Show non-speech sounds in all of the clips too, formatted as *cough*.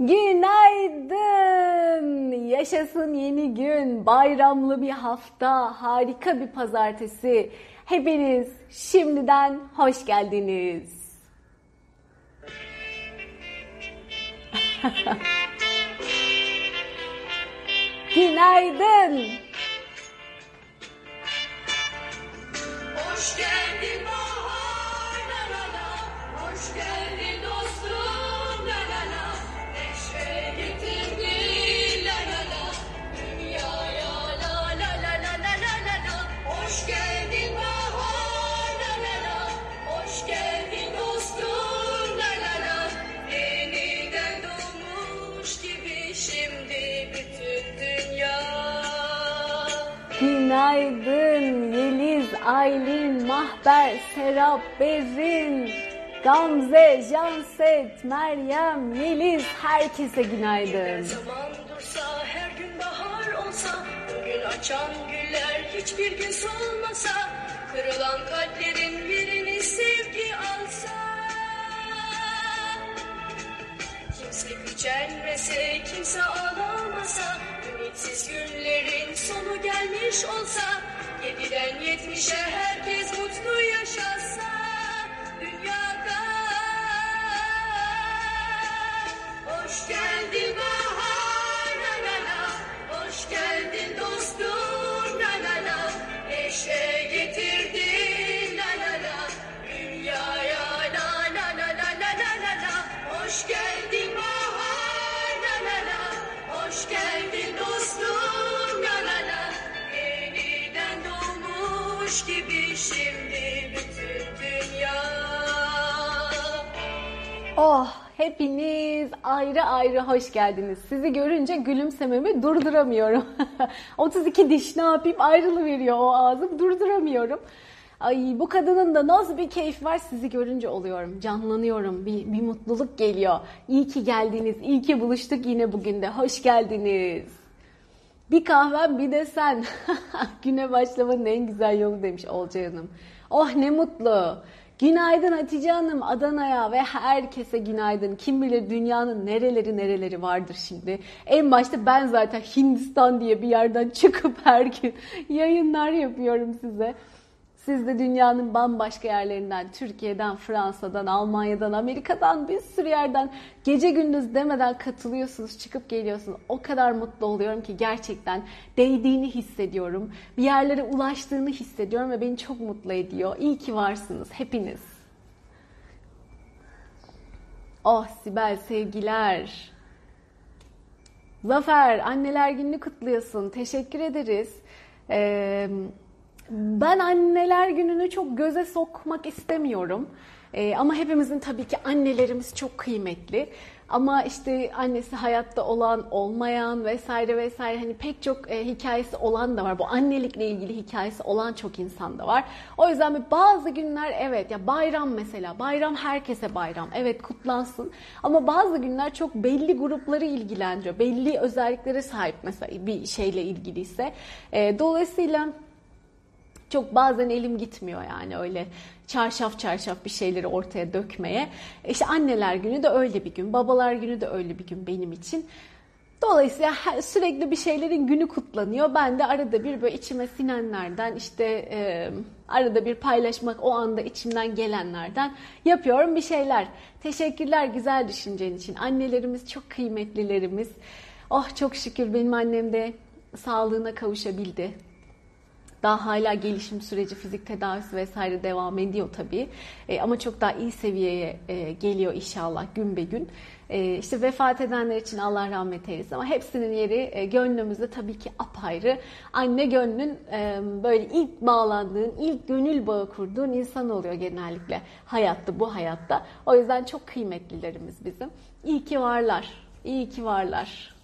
Günaydın. Yaşasın yeni gün. Bayramlı bir hafta. Harika bir pazartesi. Hepiniz şimdiden hoş geldiniz. *laughs* Günaydın. Hoş geldin Günaydın Yeliz, Aylin, Mahber, Serap, Berrin, Gamze, Janset, Meryem, Yeliz herkese günaydın. Zaman dursa her gün bahar olsa Bugün açan güller hiçbir gün solmasa Kırılan kalplerin birini sevgi alsa Kimse gücenmese kimse ağlamasa Ümitsiz günlerin sonu gelmiş olsa Yediden yetmişe herkes mutlu yaşasa Dünyada Hoş geldin bahar la la la Hoş geldin dostum ayrı ayrı hoş geldiniz. Sizi görünce gülümsememi durduramıyorum. *laughs* 32 diş ne yapayım ayrılıveriyor o ağzım durduramıyorum. Ay bu kadının da nasıl bir keyif var sizi görünce oluyorum. Canlanıyorum. Bir, bir mutluluk geliyor. İyi ki geldiniz. İyi ki buluştuk yine bugün de. Hoş geldiniz. Bir kahvem bir de sen. *laughs* Güne başlamanın en güzel yolu demiş Olcay Hanım. Oh ne mutlu. Günaydın Hatice Hanım Adana'ya ve herkese günaydın. Kim bilir dünyanın nereleri nereleri vardır şimdi. En başta ben zaten Hindistan diye bir yerden *laughs* çıkıp her gün yayınlar yapıyorum size. Siz de dünyanın bambaşka yerlerinden, Türkiye'den, Fransa'dan, Almanya'dan, Amerika'dan bir sürü yerden gece gündüz demeden katılıyorsunuz, çıkıp geliyorsunuz. O kadar mutlu oluyorum ki gerçekten değdiğini hissediyorum. Bir yerlere ulaştığını hissediyorum ve beni çok mutlu ediyor. İyi ki varsınız hepiniz. Oh Sibel sevgiler. Zafer anneler gününü kutluyorsun. Teşekkür ederiz. Ee, ben anneler gününü çok göze sokmak istemiyorum. Ee, ama hepimizin tabii ki annelerimiz çok kıymetli. Ama işte annesi hayatta olan, olmayan vesaire vesaire hani pek çok e, hikayesi olan da var. Bu annelikle ilgili hikayesi olan çok insan da var. O yüzden bazı günler evet ya bayram mesela. Bayram herkese bayram. Evet kutlansın. Ama bazı günler çok belli grupları ilgilendiriyor. Belli özelliklere sahip mesela bir şeyle ilgiliyse. E, dolayısıyla çok bazen elim gitmiyor yani öyle çarşaf çarşaf bir şeyleri ortaya dökmeye. İşte anneler günü de öyle bir gün, babalar günü de öyle bir gün benim için. Dolayısıyla sürekli bir şeylerin günü kutlanıyor. Ben de arada bir böyle içime sinenlerden işte e, arada bir paylaşmak o anda içimden gelenlerden yapıyorum bir şeyler. Teşekkürler güzel düşüncen için. Annelerimiz çok kıymetlilerimiz. Oh çok şükür benim annem de sağlığına kavuşabildi. Daha hala gelişim süreci, fizik tedavisi vesaire devam ediyor tabii. E, ama çok daha iyi seviyeye e, geliyor inşallah gün be gün. E, işte vefat edenler için Allah rahmet eylesin ama hepsinin yeri e, gönlümüzde tabii ki apayrı. Anne gönlün e, böyle ilk bağlandığın, ilk gönül bağı kurduğun insan oluyor genellikle hayatta, bu hayatta. O yüzden çok kıymetlilerimiz bizim. İyi ki varlar, iyi ki varlar.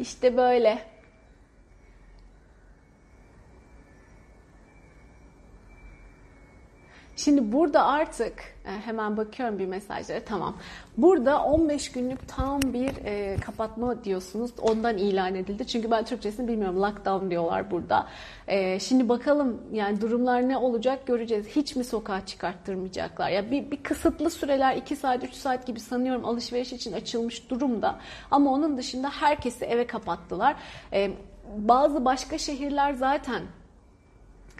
İşte böyle. Şimdi burada artık hemen bakıyorum bir mesajlara tamam. Burada 15 günlük tam bir e, kapatma diyorsunuz. Ondan ilan edildi. Çünkü ben Türkçesini bilmiyorum. Lockdown diyorlar burada. E, şimdi bakalım yani durumlar ne olacak göreceğiz. Hiç mi sokağa çıkarttırmayacaklar? Ya bir, bir kısıtlı süreler 2 saat 3 saat gibi sanıyorum alışveriş için açılmış durumda. Ama onun dışında herkesi eve kapattılar. E, bazı başka şehirler zaten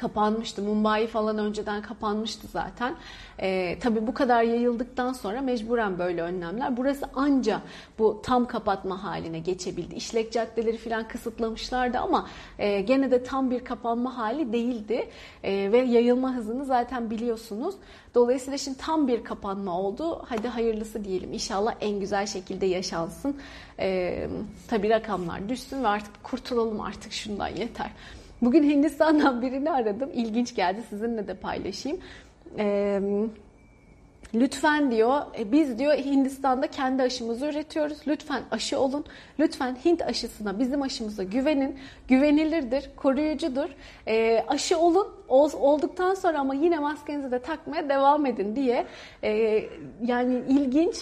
kapanmıştı. Mumbai falan önceden kapanmıştı zaten. Ee, tabii bu kadar yayıldıktan sonra mecburen böyle önlemler. Burası anca bu tam kapatma haline geçebildi. İşlek caddeleri falan kısıtlamışlardı ama e, gene de tam bir kapanma hali değildi. E, ve yayılma hızını zaten biliyorsunuz. Dolayısıyla şimdi tam bir kapanma oldu. Hadi hayırlısı diyelim. İnşallah en güzel şekilde yaşansın. E, tabii rakamlar düşsün ve artık kurtulalım artık şundan yeter. Bugün Hindistan'dan birini aradım. İlginç geldi. Sizinle de paylaşayım. Ee, lütfen diyor, e, biz diyor Hindistan'da kendi aşımızı üretiyoruz. Lütfen aşı olun. Lütfen Hint aşısına, bizim aşımıza güvenin. Güvenilirdir, koruyucudur. E, aşı olun. Ol, olduktan sonra ama yine maskenizi de takmaya devam edin diye. E, yani ilginç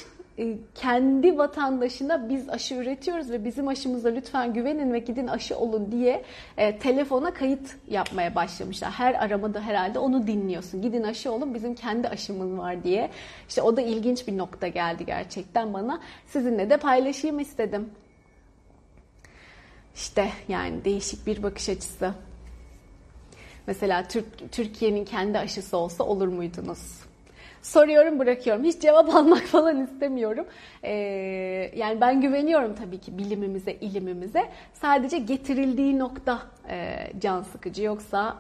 kendi vatandaşına biz aşı üretiyoruz ve bizim aşımıza lütfen güvenin ve gidin aşı olun diye e, telefona kayıt yapmaya başlamışlar. Her aramada herhalde onu dinliyorsun. Gidin aşı olun bizim kendi aşımız var diye. İşte o da ilginç bir nokta geldi gerçekten bana. Sizinle de paylaşayım istedim. İşte yani değişik bir bakış açısı. Mesela Türk, Türkiye'nin kendi aşısı olsa olur muydunuz? Soruyorum bırakıyorum. Hiç cevap *laughs* almak falan istemiyorum. Ee, yani ben güveniyorum tabii ki bilimimize, ilimimize. Sadece getirildiği nokta e, can sıkıcı. Yoksa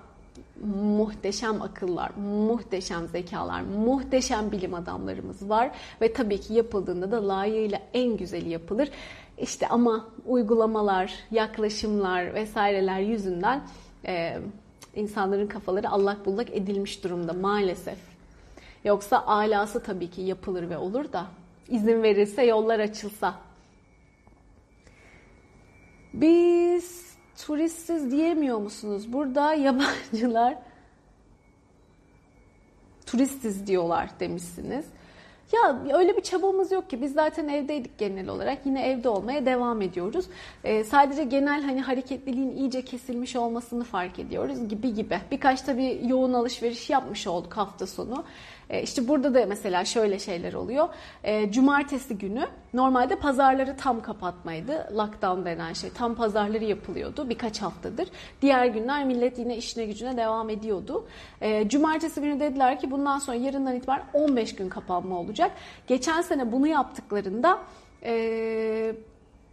muhteşem akıllar, muhteşem zekalar, muhteşem bilim adamlarımız var ve tabii ki yapıldığında da layığıyla en güzeli yapılır. İşte ama uygulamalar, yaklaşımlar vesaireler yüzünden e, insanların kafaları allak bullak edilmiş durumda maalesef. Yoksa alası tabii ki yapılır ve olur da izin verilse yollar açılsa. Biz turistsiz diyemiyor musunuz? Burada *laughs* yabancılar turistiz diyorlar demişsiniz. Ya öyle bir çabamız yok ki biz zaten evdeydik genel olarak yine evde olmaya devam ediyoruz. Ee, sadece genel hani hareketliliğin iyice kesilmiş olmasını fark ediyoruz gibi gibi. Birkaç tabii yoğun alışveriş yapmış olduk hafta sonu. E, işte burada da mesela şöyle şeyler oluyor. E, cumartesi günü normalde pazarları tam kapatmaydı. Lockdown denen şey. Tam pazarları yapılıyordu birkaç haftadır. Diğer günler millet yine işine gücüne devam ediyordu. E, cumartesi günü dediler ki bundan sonra yarından itibaren 15 gün kapanma olacak. Geçen sene bunu yaptıklarında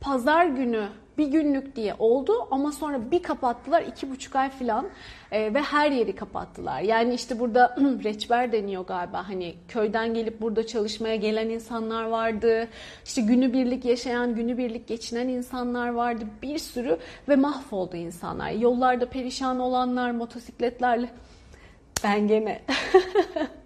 pazar günü bir günlük diye oldu ama sonra bir kapattılar iki buçuk ay falan e, ve her yeri kapattılar. Yani işte burada *clears throat* reçber deniyor galiba hani köyden gelip burada çalışmaya gelen insanlar vardı. İşte günübirlik yaşayan, günübirlik geçinen insanlar vardı. Bir sürü ve mahvoldu insanlar. Yollarda perişan olanlar motosikletlerle ben gene *laughs*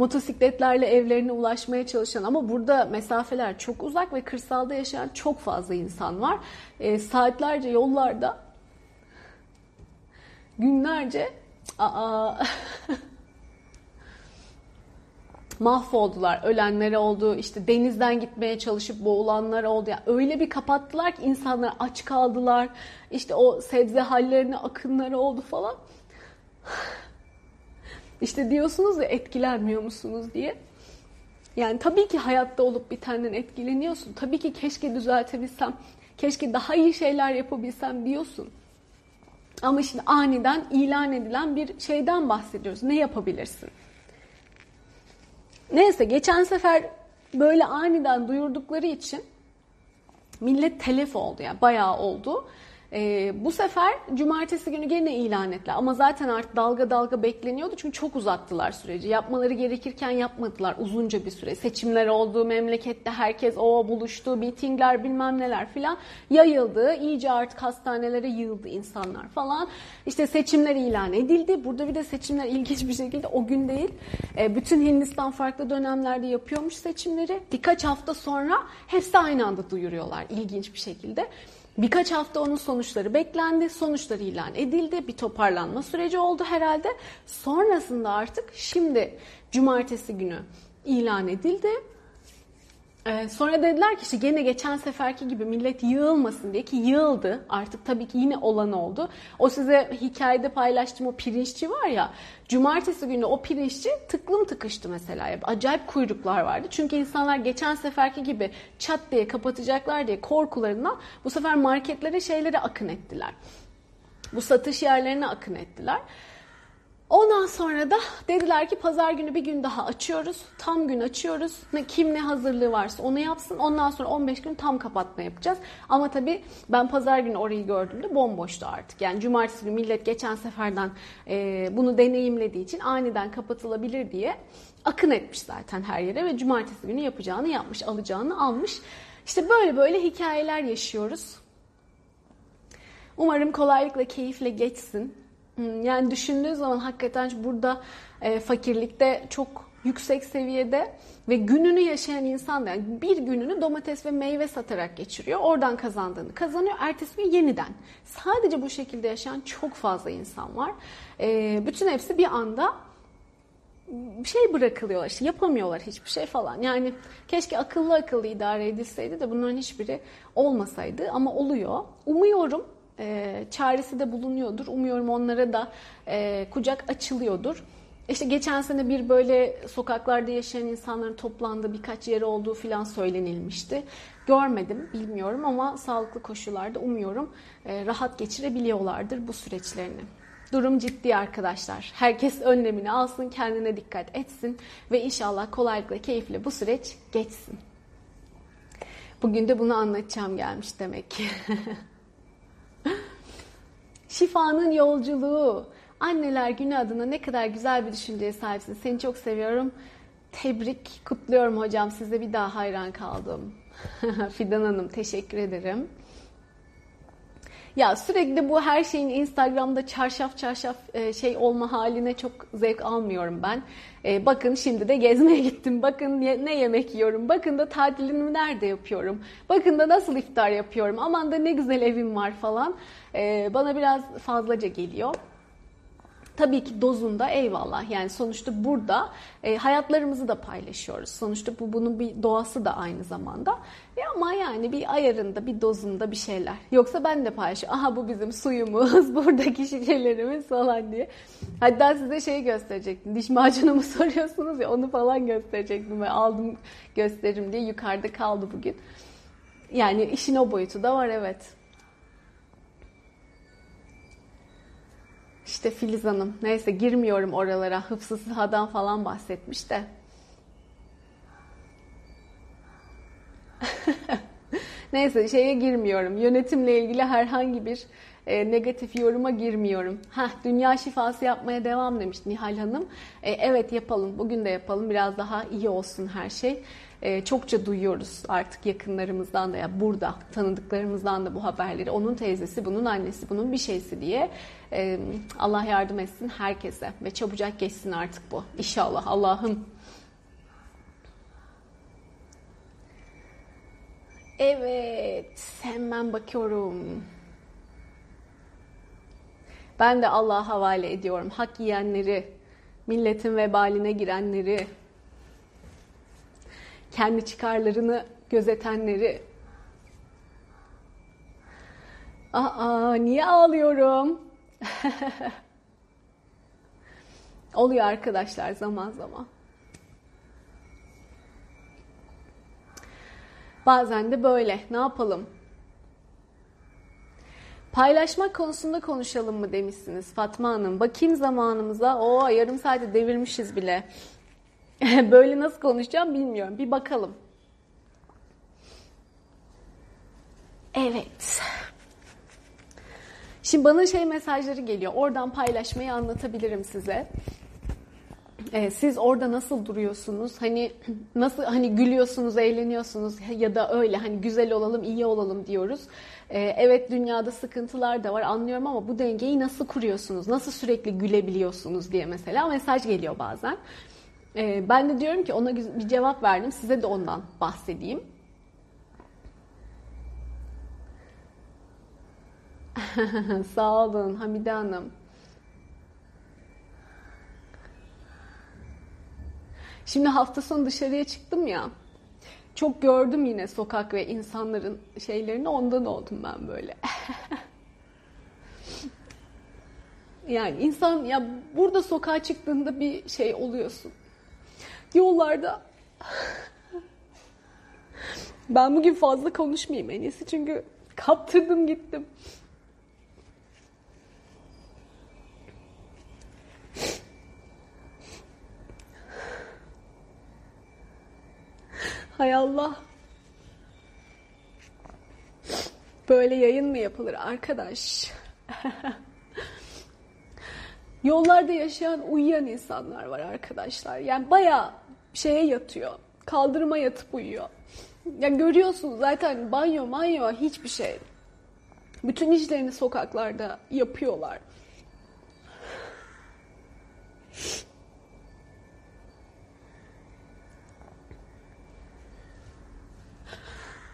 motosikletlerle evlerine ulaşmaya çalışan ama burada mesafeler çok uzak ve kırsalda yaşayan çok fazla insan var. E, saatlerce yollarda günlerce aa, *laughs* mahvoldular. Ölenler oldu, işte denizden gitmeye çalışıp boğulanlar oldu. Yani öyle bir kapattılar ki insanlar aç kaldılar. İşte o sebze hallerine akınları oldu falan. İşte diyorsunuz ya etkilenmiyor musunuz diye. Yani tabii ki hayatta olup bitenden etkileniyorsun. Tabii ki keşke düzeltebilsem, keşke daha iyi şeyler yapabilsem diyorsun. Ama şimdi aniden ilan edilen bir şeyden bahsediyoruz. Ne yapabilirsin? Neyse geçen sefer böyle aniden duyurdukları için millet telef oldu yani bayağı oldu. E, bu sefer cumartesi günü gene ilan ettiler. Ama zaten artık dalga dalga bekleniyordu çünkü çok uzattılar süreci. Yapmaları gerekirken yapmadılar uzunca bir süre. Seçimler oldu, memlekette herkes o buluştu, mitingler bilmem neler filan yayıldı. İyice artık hastanelere yığıldı insanlar falan. İşte seçimler ilan edildi. Burada bir de seçimler ilginç bir şekilde o gün değil. E, bütün Hindistan farklı dönemlerde yapıyormuş seçimleri. Birkaç hafta sonra hepsi aynı anda duyuruyorlar ilginç bir şekilde. Birkaç hafta onun sonuçları beklendi. Sonuçları ilan edildi. Bir toparlanma süreci oldu herhalde. Sonrasında artık şimdi cumartesi günü ilan edildi. Ee, sonra dediler ki işte gene geçen seferki gibi millet yığılmasın diye ki yığıldı. Artık tabii ki yine olan oldu. O size hikayede paylaştığım o pirinççi var ya. Cumartesi günü o pirinççi tıklım tıkıştı mesela. Acayip kuyruklar vardı. Çünkü insanlar geçen seferki gibi çat diye kapatacaklar diye korkularından bu sefer marketlere şeylere akın ettiler. Bu satış yerlerine akın ettiler. Ondan sonra da dediler ki pazar günü bir gün daha açıyoruz. Tam gün açıyoruz. Ne, kim ne hazırlığı varsa onu yapsın. Ondan sonra 15 gün tam kapatma yapacağız. Ama tabii ben pazar günü orayı gördüğümde bomboştu artık. Yani cumartesi günü millet geçen seferden e, bunu deneyimlediği için aniden kapatılabilir diye akın etmiş zaten her yere ve cumartesi günü yapacağını yapmış, alacağını almış. İşte böyle böyle hikayeler yaşıyoruz. Umarım kolaylıkla, keyifle geçsin. Hmm, yani düşündüğü zaman hakikaten burada e, fakirlikte çok yüksek seviyede ve gününü yaşayan insan yani bir gününü domates ve meyve satarak geçiriyor. Oradan kazandığını kazanıyor. Ertesi gün yeniden. Sadece bu şekilde yaşayan çok fazla insan var. E, bütün hepsi bir anda şey bırakılıyorlar işte yapamıyorlar hiçbir şey falan. Yani keşke akıllı akıllı idare edilseydi de bunların hiçbiri olmasaydı ama oluyor. Umuyorum e, çaresi de bulunuyordur. Umuyorum onlara da e, kucak açılıyordur. İşte geçen sene bir böyle sokaklarda yaşayan insanların toplandığı birkaç yeri olduğu filan söylenilmişti. Görmedim, bilmiyorum ama sağlıklı koşullarda umuyorum e, rahat geçirebiliyorlardır bu süreçlerini. Durum ciddi arkadaşlar. Herkes önlemini alsın, kendine dikkat etsin ve inşallah kolaylıkla, keyifle bu süreç geçsin. Bugün de bunu anlatacağım gelmiş demek ki. *laughs* Şifanın yolculuğu. Anneler günü adına ne kadar güzel bir düşünceye sahipsin. Seni çok seviyorum. Tebrik, kutluyorum hocam. Size bir daha hayran kaldım. *laughs* Fidan Hanım teşekkür ederim. Ya sürekli bu her şeyin Instagram'da çarşaf çarşaf e, şey olma haline çok zevk almıyorum ben. E, bakın şimdi de gezmeye *laughs* gittim. Bakın ne yemek yiyorum. Bakın da tatilimi nerede yapıyorum. Bakın da nasıl iftar yapıyorum. Aman da ne güzel evim var falan. E, bana biraz fazlaca geliyor. Tabii ki dozunda eyvallah. Yani sonuçta burada e, hayatlarımızı da paylaşıyoruz. Sonuçta bu bunun bir doğası da aynı zamanda. E ama yani bir ayarında, bir dozunda bir şeyler. Yoksa ben de paylaşıyorum. Aha bu bizim suyumuz, *laughs* buradaki şişelerimiz falan diye. Hatta size şeyi gösterecektim. Diş macunu *laughs* soruyorsunuz ya onu falan gösterecektim. Ve aldım gösteririm diye yukarıda kaldı bugün. Yani işin o boyutu da var evet. İşte Filiz Hanım. Neyse girmiyorum oralara. Hıfzı sıhadan falan bahsetmiş de. *laughs* Neyse şeye girmiyorum. Yönetimle ilgili herhangi bir e, negatif yoruma girmiyorum. Heh, dünya şifası yapmaya devam demiş Nihal Hanım. E, evet yapalım. Bugün de yapalım. Biraz daha iyi olsun her şey. E, çokça duyuyoruz artık yakınlarımızdan da ya burada tanıdıklarımızdan da bu haberleri. Onun teyzesi, bunun annesi, bunun bir şeysi diye. E, Allah yardım etsin herkese ve çabucak geçsin artık bu. İnşallah Allah'ım. Evet, hemen bakıyorum. Ben de Allah'a havale ediyorum. Hak yiyenleri, milletin vebaline girenleri, kendi çıkarlarını gözetenleri. Aa, niye ağlıyorum? *laughs* Oluyor arkadaşlar zaman zaman. Bazen de böyle. Ne yapalım? Paylaşmak konusunda konuşalım mı demişsiniz Fatma Hanım. Bakayım zamanımıza. O yarım saate devirmişiz bile. *laughs* Böyle nasıl konuşacağım bilmiyorum. Bir bakalım. Evet. Şimdi bana şey mesajları geliyor. Oradan paylaşmayı anlatabilirim size. Ee, siz orada nasıl duruyorsunuz? Hani *clears throat* nasıl hani gülüyorsunuz, eğleniyorsunuz ya da öyle hani güzel olalım, iyi olalım diyoruz. Ee, evet dünyada sıkıntılar da var anlıyorum ama bu dengeyi nasıl kuruyorsunuz? Nasıl sürekli gülebiliyorsunuz diye mesela mesaj geliyor bazen. Ee, ben de diyorum ki ona bir cevap verdim. Size de ondan bahsedeyim. *laughs* Sağ olun Hamide Hanım. Şimdi hafta sonu dışarıya çıktım ya. Çok gördüm yine sokak ve insanların şeylerini ondan oldum ben böyle. *laughs* yani insan ya burada sokağa çıktığında bir şey oluyorsun. Yollarda ben bugün fazla konuşmayayım en iyisi çünkü kaptırdım gittim. Hay Allah. Böyle yayın mı yapılır arkadaş? Yollarda yaşayan, uyuyan insanlar var arkadaşlar. Yani bayağı şeye yatıyor. Kaldırıma yatıp uyuyor. Yani görüyorsunuz zaten banyo manyo hiçbir şey. Bütün işlerini sokaklarda yapıyorlar.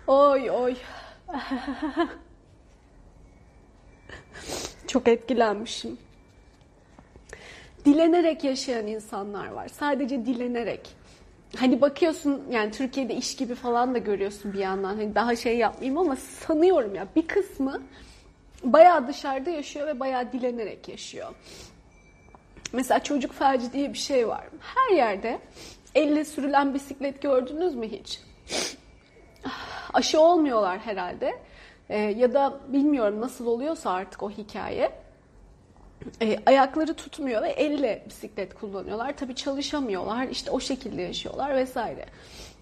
Oy oy. Çok etkilenmişim. Dilenerek yaşayan insanlar var. Sadece dilenerek. Hani bakıyorsun yani Türkiye'de iş gibi falan da görüyorsun bir yandan. Hani daha şey yapmayayım ama sanıyorum ya bir kısmı bayağı dışarıda yaşıyor ve bayağı dilenerek yaşıyor. Mesela çocuk felci diye bir şey var. Her yerde elle sürülen bisiklet gördünüz mü hiç? Aşı olmuyorlar herhalde. Ee, ya da bilmiyorum nasıl oluyorsa artık o hikaye. Ee, ayakları tutmuyor ve elle bisiklet kullanıyorlar. Tabii çalışamıyorlar. İşte o şekilde yaşıyorlar vesaire.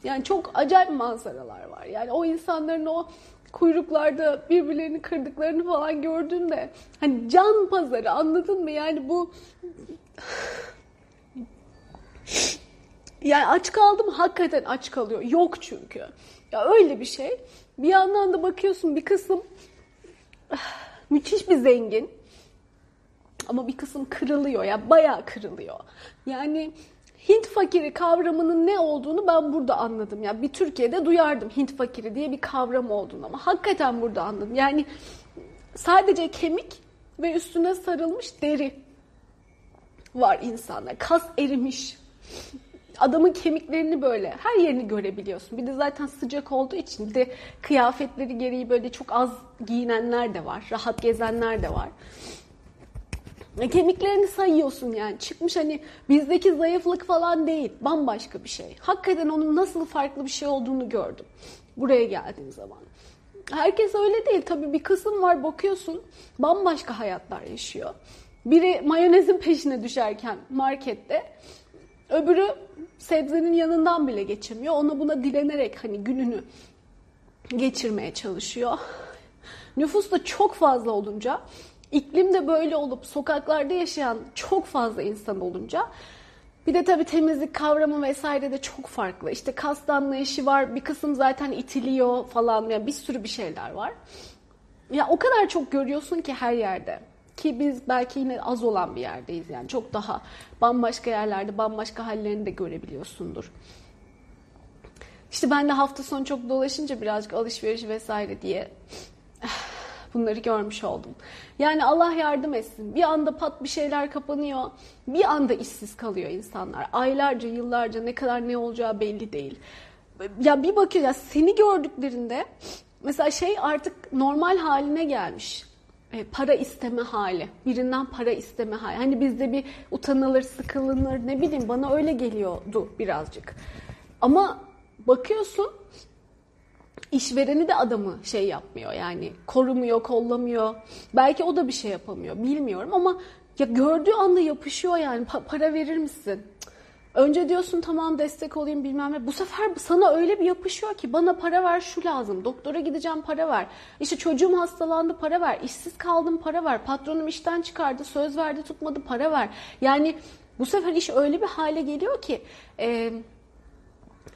Yani çok acayip manzaralar var. Yani o insanların o kuyruklarda birbirlerini kırdıklarını falan gördüğünde hani can pazarı anladın mı? Yani bu yani aç kaldım hakikaten aç kalıyor. Yok çünkü. Ya öyle bir şey. Bir yandan da bakıyorsun bir kısım müthiş bir zengin. Ama bir kısım kırılıyor ya bayağı kırılıyor. Yani Hint fakiri kavramının ne olduğunu ben burada anladım. Yani bir Türkiye'de duyardım Hint fakiri diye bir kavram olduğunu ama hakikaten burada anladım. Yani sadece kemik ve üstüne sarılmış deri var insanda. Kas erimiş. Adamın kemiklerini böyle her yerini görebiliyorsun. Bir de zaten sıcak olduğu için bir de kıyafetleri gereği böyle çok az giyinenler de var. Rahat gezenler de var. E, kemiklerini sayıyorsun yani. Çıkmış hani bizdeki zayıflık falan değil. Bambaşka bir şey. Hakikaten onun nasıl farklı bir şey olduğunu gördüm. Buraya geldiğim zaman. Herkes öyle değil. Tabii bir kısım var bakıyorsun bambaşka hayatlar yaşıyor. Biri mayonezin peşine düşerken markette öbürü sebzenin yanından bile geçemiyor. Ona buna dilenerek hani gününü geçirmeye çalışıyor. *laughs* Nüfus da çok fazla olunca, iklim de böyle olup sokaklarda yaşayan çok fazla insan olunca bir de tabii temizlik kavramı vesaire de çok farklı. İşte kas anlayışı var, bir kısım zaten itiliyor falan. Yani bir sürü bir şeyler var. Ya o kadar çok görüyorsun ki her yerde. Ki biz belki yine az olan bir yerdeyiz yani. Çok daha bambaşka yerlerde bambaşka hallerini de görebiliyorsundur. İşte ben de hafta sonu çok dolaşınca birazcık alışveriş vesaire diye bunları görmüş oldum. Yani Allah yardım etsin. Bir anda pat bir şeyler kapanıyor. Bir anda işsiz kalıyor insanlar. Aylarca, yıllarca ne kadar ne olacağı belli değil. Ya bir bakıyor ya seni gördüklerinde mesela şey artık normal haline gelmiş. E, para isteme hali. Birinden para isteme hali. Hani bizde bir utanılır, sıkılınır ne bileyim bana öyle geliyordu birazcık. Ama bakıyorsun işvereni de adamı şey yapmıyor yani korumuyor, kollamıyor. Belki o da bir şey yapamıyor bilmiyorum ama ya gördüğü anda yapışıyor yani Pa- para verir misin? Önce diyorsun tamam destek olayım bilmem ne. Bu sefer sana öyle bir yapışıyor ki bana para ver şu lazım. Doktora gideceğim para ver. İşte çocuğum hastalandı para ver. İşsiz kaldım para ver. Patronum işten çıkardı söz verdi tutmadı para ver. Yani bu sefer iş öyle bir hale geliyor ki... E,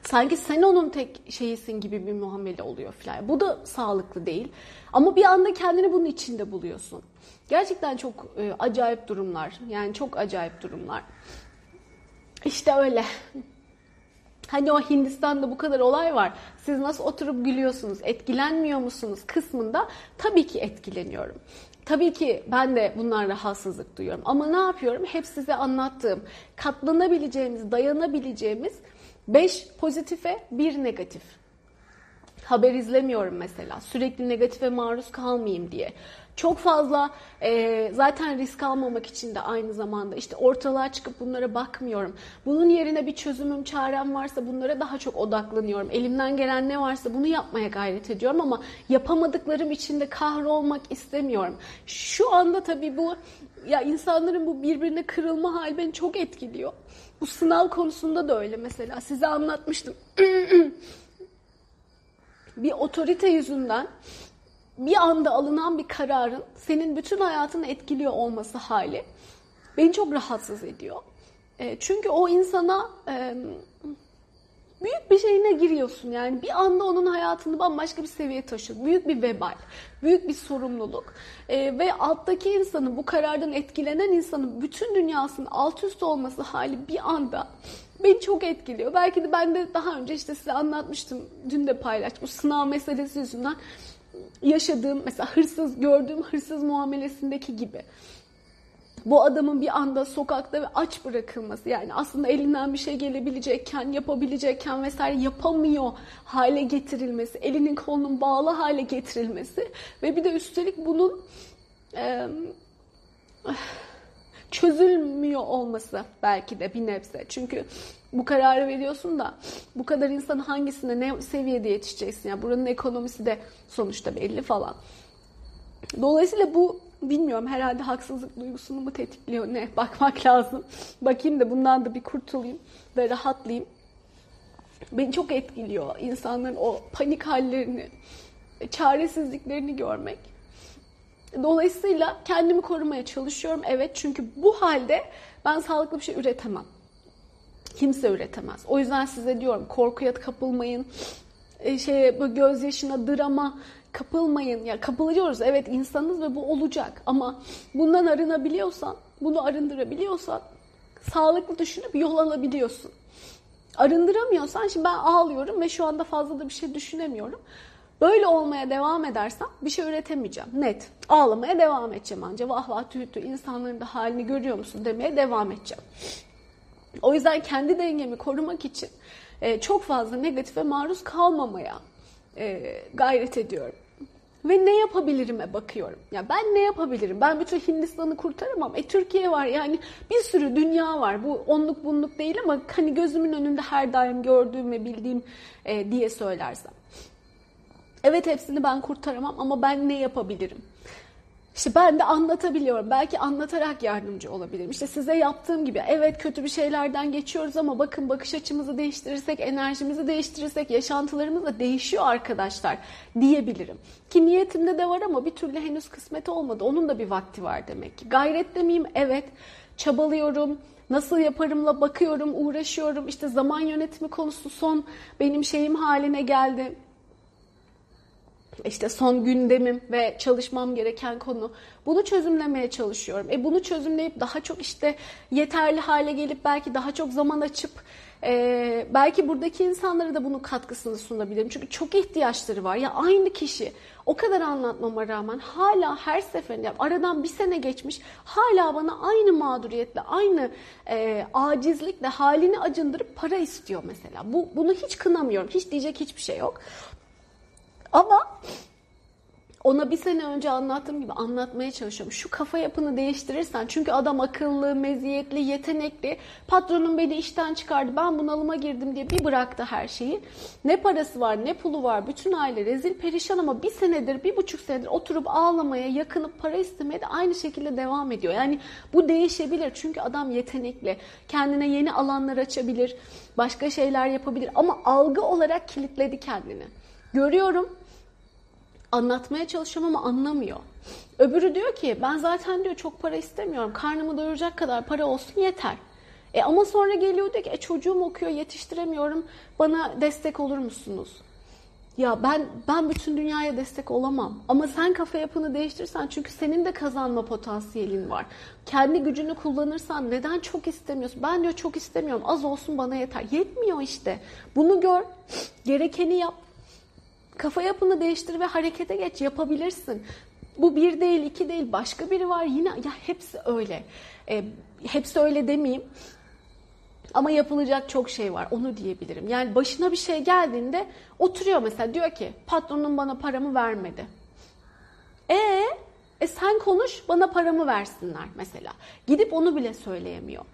sanki sen onun tek şeyisin gibi bir muamele oluyor filan. Bu da sağlıklı değil. Ama bir anda kendini bunun içinde buluyorsun. Gerçekten çok e, acayip durumlar. Yani çok acayip durumlar. İşte öyle. *laughs* Hani o Hindistan'da bu kadar olay var. Siz nasıl oturup gülüyorsunuz? Etkilenmiyor musunuz? Kısmında tabii ki etkileniyorum. Tabii ki ben de bundan rahatsızlık duyuyorum. Ama ne yapıyorum? Hep size anlattığım, katlanabileceğimiz, dayanabileceğimiz 5 pozitife, 1 negatif. Haber izlemiyorum mesela. Sürekli negatife maruz kalmayayım diye. Çok fazla e, zaten risk almamak için de aynı zamanda işte ortalığa çıkıp bunlara bakmıyorum. Bunun yerine bir çözümüm, çarem varsa bunlara daha çok odaklanıyorum. Elimden gelen ne varsa bunu yapmaya gayret ediyorum ama yapamadıklarım için de kahrolmak istemiyorum. Şu anda tabii bu ya insanların bu birbirine kırılma hali beni çok etkiliyor. Bu sınav konusunda da öyle mesela. Size anlatmıştım. *clears throat* bir otorite yüzünden bir anda alınan bir kararın senin bütün hayatını etkiliyor olması hali beni çok rahatsız ediyor. E, çünkü o insana e, büyük bir şeyine giriyorsun yani bir anda onun hayatını bambaşka bir seviyeye taşıyor. Büyük bir vebal, büyük bir sorumluluk e, ve alttaki insanın bu karardan etkilenen insanın bütün dünyasının alt üst olması hali bir anda beni çok etkiliyor. Belki de ben de daha önce işte size anlatmıştım, dün de paylaştım. Bu sınav meselesi yüzünden yaşadığım mesela hırsız gördüğüm hırsız muamelesindeki gibi. Bu adamın bir anda sokakta ve aç bırakılması yani aslında elinden bir şey gelebilecekken, yapabilecekken vesaire yapamıyor hale getirilmesi, elinin kolunun bağlı hale getirilmesi ve bir de üstelik bunun e, çözülmüyor olması belki de bir nebze. Çünkü bu kararı veriyorsun da bu kadar insan hangisine ne seviyede yetişeceksin? Yani buranın ekonomisi de sonuçta belli falan. Dolayısıyla bu bilmiyorum herhalde haksızlık duygusunu mu tetikliyor ne bakmak *laughs* lazım. Bakayım da bundan da bir kurtulayım ve rahatlayayım. Beni çok etkiliyor insanların o panik hallerini, çaresizliklerini görmek. Dolayısıyla kendimi korumaya çalışıyorum. Evet çünkü bu halde ben sağlıklı bir şey üretemem. Kimse üretemez. O yüzden size diyorum korkuya kapılmayın. E, şey bu gözyaşına, drama kapılmayın. Ya kapılıyoruz evet insanız ve bu olacak ama bundan arınabiliyorsan, bunu arındırabiliyorsan sağlıklı düşünüp yol alabiliyorsun. Arındıramıyorsan şimdi ben ağlıyorum ve şu anda fazla da bir şey düşünemiyorum. Böyle olmaya devam edersem bir şey üretemeyeceğim. Net. Ağlamaya devam edeceğim anca. Vah vah tüh tüh insanların da halini görüyor musun demeye devam edeceğim. O yüzden kendi dengemi korumak için e, çok fazla negatife maruz kalmamaya e, gayret ediyorum. Ve ne yapabilirim'e bakıyorum. Ya ben ne yapabilirim? Ben bütün Hindistan'ı kurtaramam. E Türkiye var yani bir sürü dünya var. Bu onluk bunluk değil ama hani gözümün önünde her daim gördüğüm ve bildiğim e, diye söylersem. Evet hepsini ben kurtaramam ama ben ne yapabilirim? İşte ben de anlatabiliyorum. Belki anlatarak yardımcı olabilirim. İşte size yaptığım gibi evet kötü bir şeylerden geçiyoruz ama bakın bakış açımızı değiştirirsek, enerjimizi değiştirirsek yaşantılarımız da değişiyor arkadaşlar diyebilirim. Ki niyetimde de var ama bir türlü henüz kısmet olmadı. Onun da bir vakti var demek ki. Gayretli miyim? Evet. Çabalıyorum. Nasıl yaparımla bakıyorum, uğraşıyorum. İşte zaman yönetimi konusu son benim şeyim haline geldi işte son gündemim ve çalışmam gereken konu. Bunu çözümlemeye çalışıyorum. E bunu çözümleyip daha çok işte yeterli hale gelip belki daha çok zaman açıp e, belki buradaki insanlara da bunun katkısını sunabilirim. Çünkü çok ihtiyaçları var. Ya aynı kişi o kadar anlatmama rağmen hala her seferinde aradan bir sene geçmiş hala bana aynı mağduriyetle aynı e, acizlikle halini acındırıp para istiyor mesela. Bu bunu hiç kınamıyorum. Hiç diyecek hiçbir şey yok. Ama ona bir sene önce anlattığım gibi anlatmaya çalışıyorum. Şu kafa yapını değiştirirsen çünkü adam akıllı, meziyetli, yetenekli. Patronum beni işten çıkardı. Ben bunalıma girdim diye bir bıraktı her şeyi. Ne parası var, ne pulu var. Bütün aile rezil perişan ama bir senedir, bir buçuk senedir oturup ağlamaya, yakınıp para istemeye de aynı şekilde devam ediyor. Yani bu değişebilir. Çünkü adam yetenekli. Kendine yeni alanlar açabilir. Başka şeyler yapabilir. Ama algı olarak kilitledi kendini. Görüyorum anlatmaya çalışıyorum ama anlamıyor. Öbürü diyor ki ben zaten diyor çok para istemiyorum. Karnımı doyuracak kadar para olsun yeter. E ama sonra geliyor diyor ki e, çocuğum okuyor yetiştiremiyorum. Bana destek olur musunuz? Ya ben ben bütün dünyaya destek olamam. Ama sen kafa yapını değiştirirsen çünkü senin de kazanma potansiyelin var. Kendi gücünü kullanırsan neden çok istemiyorsun? Ben diyor çok istemiyorum. Az olsun bana yeter. Yetmiyor işte. Bunu gör. Gerekeni yap. Kafa yapını değiştir ve harekete geç. Yapabilirsin. Bu bir değil, iki değil, başka biri var. Yine ya hepsi öyle. E, hepsi öyle demeyeyim. Ama yapılacak çok şey var. Onu diyebilirim. Yani başına bir şey geldiğinde oturuyor mesela diyor ki patronum bana paramı vermedi. E e sen konuş bana paramı versinler mesela. Gidip onu bile söyleyemiyor.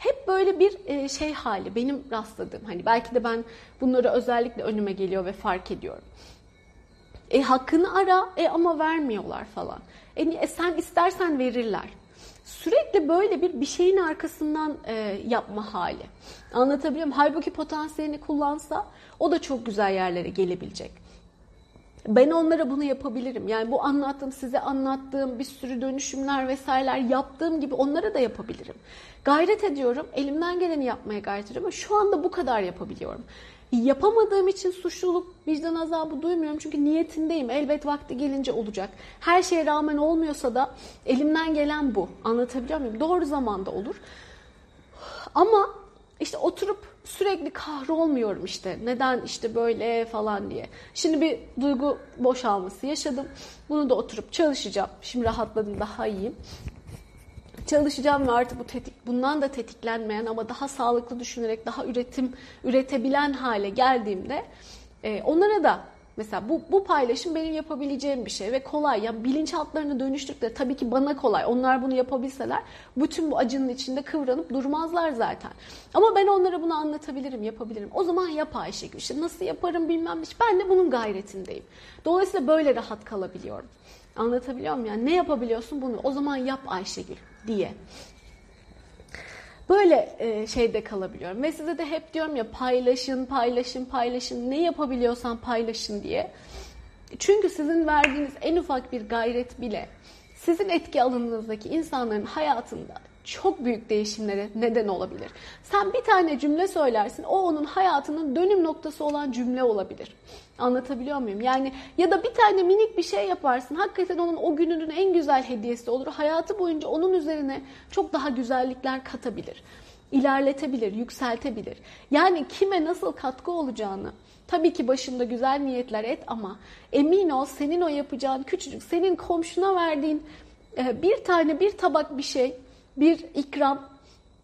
Hep böyle bir e, şey hali benim rastladığım. Hani belki de ben bunları özellikle önüme geliyor ve fark ediyorum. E hakkını ara e ama vermiyorlar falan. E, e sen istersen verirler. Sürekli böyle bir bir şeyin arkasından e, yapma hali. Anlatabiliyor muyum? Halbuki potansiyelini kullansa o da çok güzel yerlere gelebilecek. Ben onlara bunu yapabilirim. Yani bu anlattığım, size anlattığım bir sürü dönüşümler vesaireler yaptığım gibi onlara da yapabilirim. Gayret ediyorum. Elimden geleni yapmaya gayret ediyorum. Ama şu anda bu kadar yapabiliyorum. Yapamadığım için suçluluk, vicdan azabı duymuyorum. Çünkü niyetindeyim. Elbet vakti gelince olacak. Her şeye rağmen olmuyorsa da elimden gelen bu. Anlatabiliyor muyum? Doğru zamanda olur. Ama işte oturup sürekli kahrolmuyorum işte. Neden işte böyle falan diye. Şimdi bir duygu boşalması yaşadım. Bunu da oturup çalışacağım. Şimdi rahatladım daha iyiyim. Çalışacağım ve artık bu tetik, bundan da tetiklenmeyen ama daha sağlıklı düşünerek daha üretim üretebilen hale geldiğimde e, onlara da Mesela bu, bu paylaşım benim yapabileceğim bir şey ve kolay. Ya bilinçaltlarını dönüştükçe tabii ki bana kolay. Onlar bunu yapabilseler bütün bu acının içinde kıvranıp durmazlar zaten. Ama ben onlara bunu anlatabilirim, yapabilirim. O zaman yap Ayşegül. İşte nasıl yaparım bilmem hiç. Ben de bunun gayretindeyim. Dolayısıyla böyle rahat kalabiliyorum. Anlatabiliyor muyum? Yani ne yapabiliyorsun bunu? O zaman yap Ayşegül diye. Böyle e, şeyde kalabiliyorum. Ve size de hep diyorum ya paylaşın, paylaşın, paylaşın. Ne yapabiliyorsan paylaşın diye. Çünkü sizin verdiğiniz en ufak bir gayret bile sizin etki alanınızdaki insanların hayatında çok büyük değişimlere neden olabilir. Sen bir tane cümle söylersin, o onun hayatının dönüm noktası olan cümle olabilir. Anlatabiliyor muyum? Yani ya da bir tane minik bir şey yaparsın, hakikaten onun o gününün en güzel hediyesi olur. Hayatı boyunca onun üzerine çok daha güzellikler katabilir. ilerletebilir, yükseltebilir. Yani kime nasıl katkı olacağını Tabii ki başında güzel niyetler et ama emin ol senin o yapacağın küçücük, senin komşuna verdiğin e, bir tane bir tabak bir şey bir ikram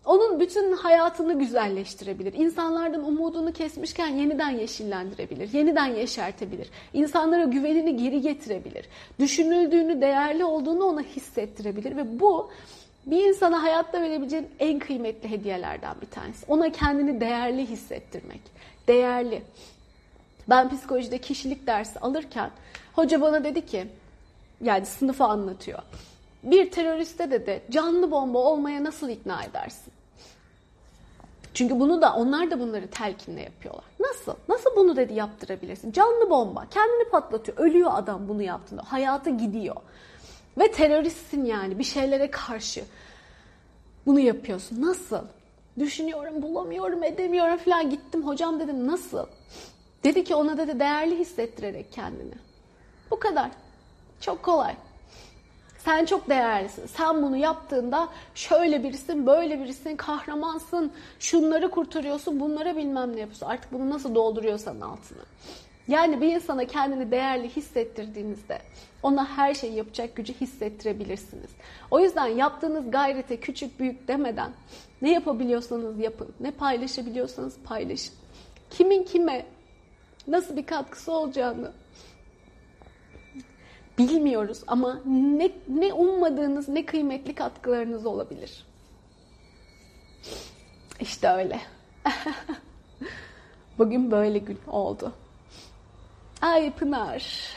onun bütün hayatını güzelleştirebilir. İnsanlardan umudunu kesmişken yeniden yeşillendirebilir, yeniden yeşertebilir. İnsanlara güvenini geri getirebilir. Düşünüldüğünü, değerli olduğunu ona hissettirebilir ve bu bir insana hayatta verebileceğin en kıymetli hediyelerden bir tanesi. Ona kendini değerli hissettirmek. Değerli. Ben psikolojide kişilik dersi alırken hoca bana dedi ki yani sınıfı anlatıyor bir teröriste de de canlı bomba olmaya nasıl ikna edersin? Çünkü bunu da onlar da bunları telkinle yapıyorlar. Nasıl? Nasıl bunu dedi yaptırabilirsin? Canlı bomba. Kendini patlatıyor. Ölüyor adam bunu yaptığında. Hayatı gidiyor. Ve teröristsin yani bir şeylere karşı. Bunu yapıyorsun. Nasıl? Düşünüyorum, bulamıyorum, edemiyorum falan. Gittim hocam dedim nasıl? Dedi ki ona dedi değerli hissettirerek kendini. Bu kadar. Çok kolay. Sen çok değerlisin. Sen bunu yaptığında şöyle birisin, böyle birisin, kahramansın, şunları kurtarıyorsun, bunlara bilmem ne yapıyorsun. Artık bunu nasıl dolduruyorsan altını. Yani bir insana kendini değerli hissettirdiğinizde ona her şeyi yapacak gücü hissettirebilirsiniz. O yüzden yaptığınız gayrete küçük büyük demeden ne yapabiliyorsanız yapın. Ne paylaşabiliyorsanız paylaşın. Kimin kime nasıl bir katkısı olacağını bilmiyoruz ama ne, ne ummadığınız ne kıymetli katkılarınız olabilir. İşte öyle. *laughs* Bugün böyle gün oldu. Ay Pınar,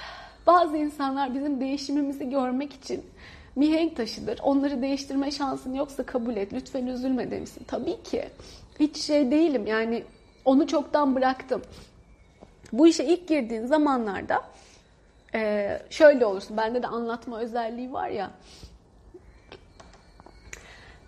bazı insanlar bizim değişimimizi görmek için mihenk taşıdır. Onları değiştirme şansın yoksa kabul et. Lütfen üzülme demişsin. Tabii ki. Hiç şey değilim yani onu çoktan bıraktım. Bu işe ilk girdiğin zamanlarda ee, şöyle olursun. Bende de anlatma özelliği var ya.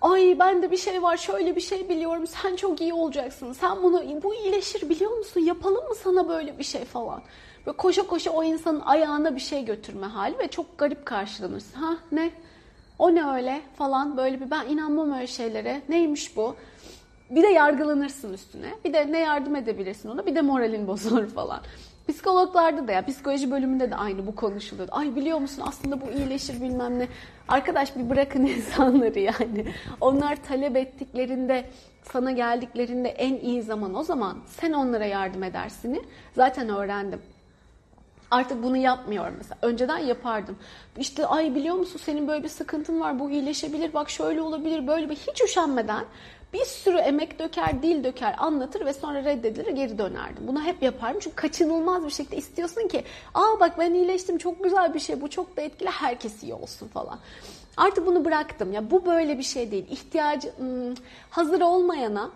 Ay bende bir şey var, şöyle bir şey biliyorum. Sen çok iyi olacaksın. Sen bunu bu iyileşir biliyor musun? Yapalım mı sana böyle bir şey falan. Böyle koşa koşa o insanın ayağına bir şey götürme hali ve çok garip karşılanırsın. Ha ne? O ne öyle falan böyle bir ben inanmam öyle şeylere. Neymiş bu? bir de yargılanırsın üstüne. Bir de ne yardım edebilirsin ona bir de moralin *laughs* bozulur falan. Psikologlarda da ya psikoloji bölümünde de aynı bu konuşuluyor. Ay biliyor musun aslında bu iyileşir bilmem ne. Arkadaş bir bırakın *laughs* insanları yani. Onlar talep ettiklerinde sana geldiklerinde en iyi zaman o zaman sen onlara yardım edersini zaten öğrendim. Artık bunu yapmıyorum mesela. Önceden yapardım. İşte ay biliyor musun senin böyle bir sıkıntın var bu iyileşebilir bak şöyle olabilir böyle bir hiç üşenmeden bir sürü emek döker, dil döker, anlatır ve sonra reddedilir geri dönerdim. Bunu hep yaparım çünkü kaçınılmaz bir şekilde istiyorsun ki aa bak ben iyileştim çok güzel bir şey bu çok da etkili herkes iyi olsun falan. Artık bunu bıraktım ya bu böyle bir şey değil. İhtiyacı hazır olmayana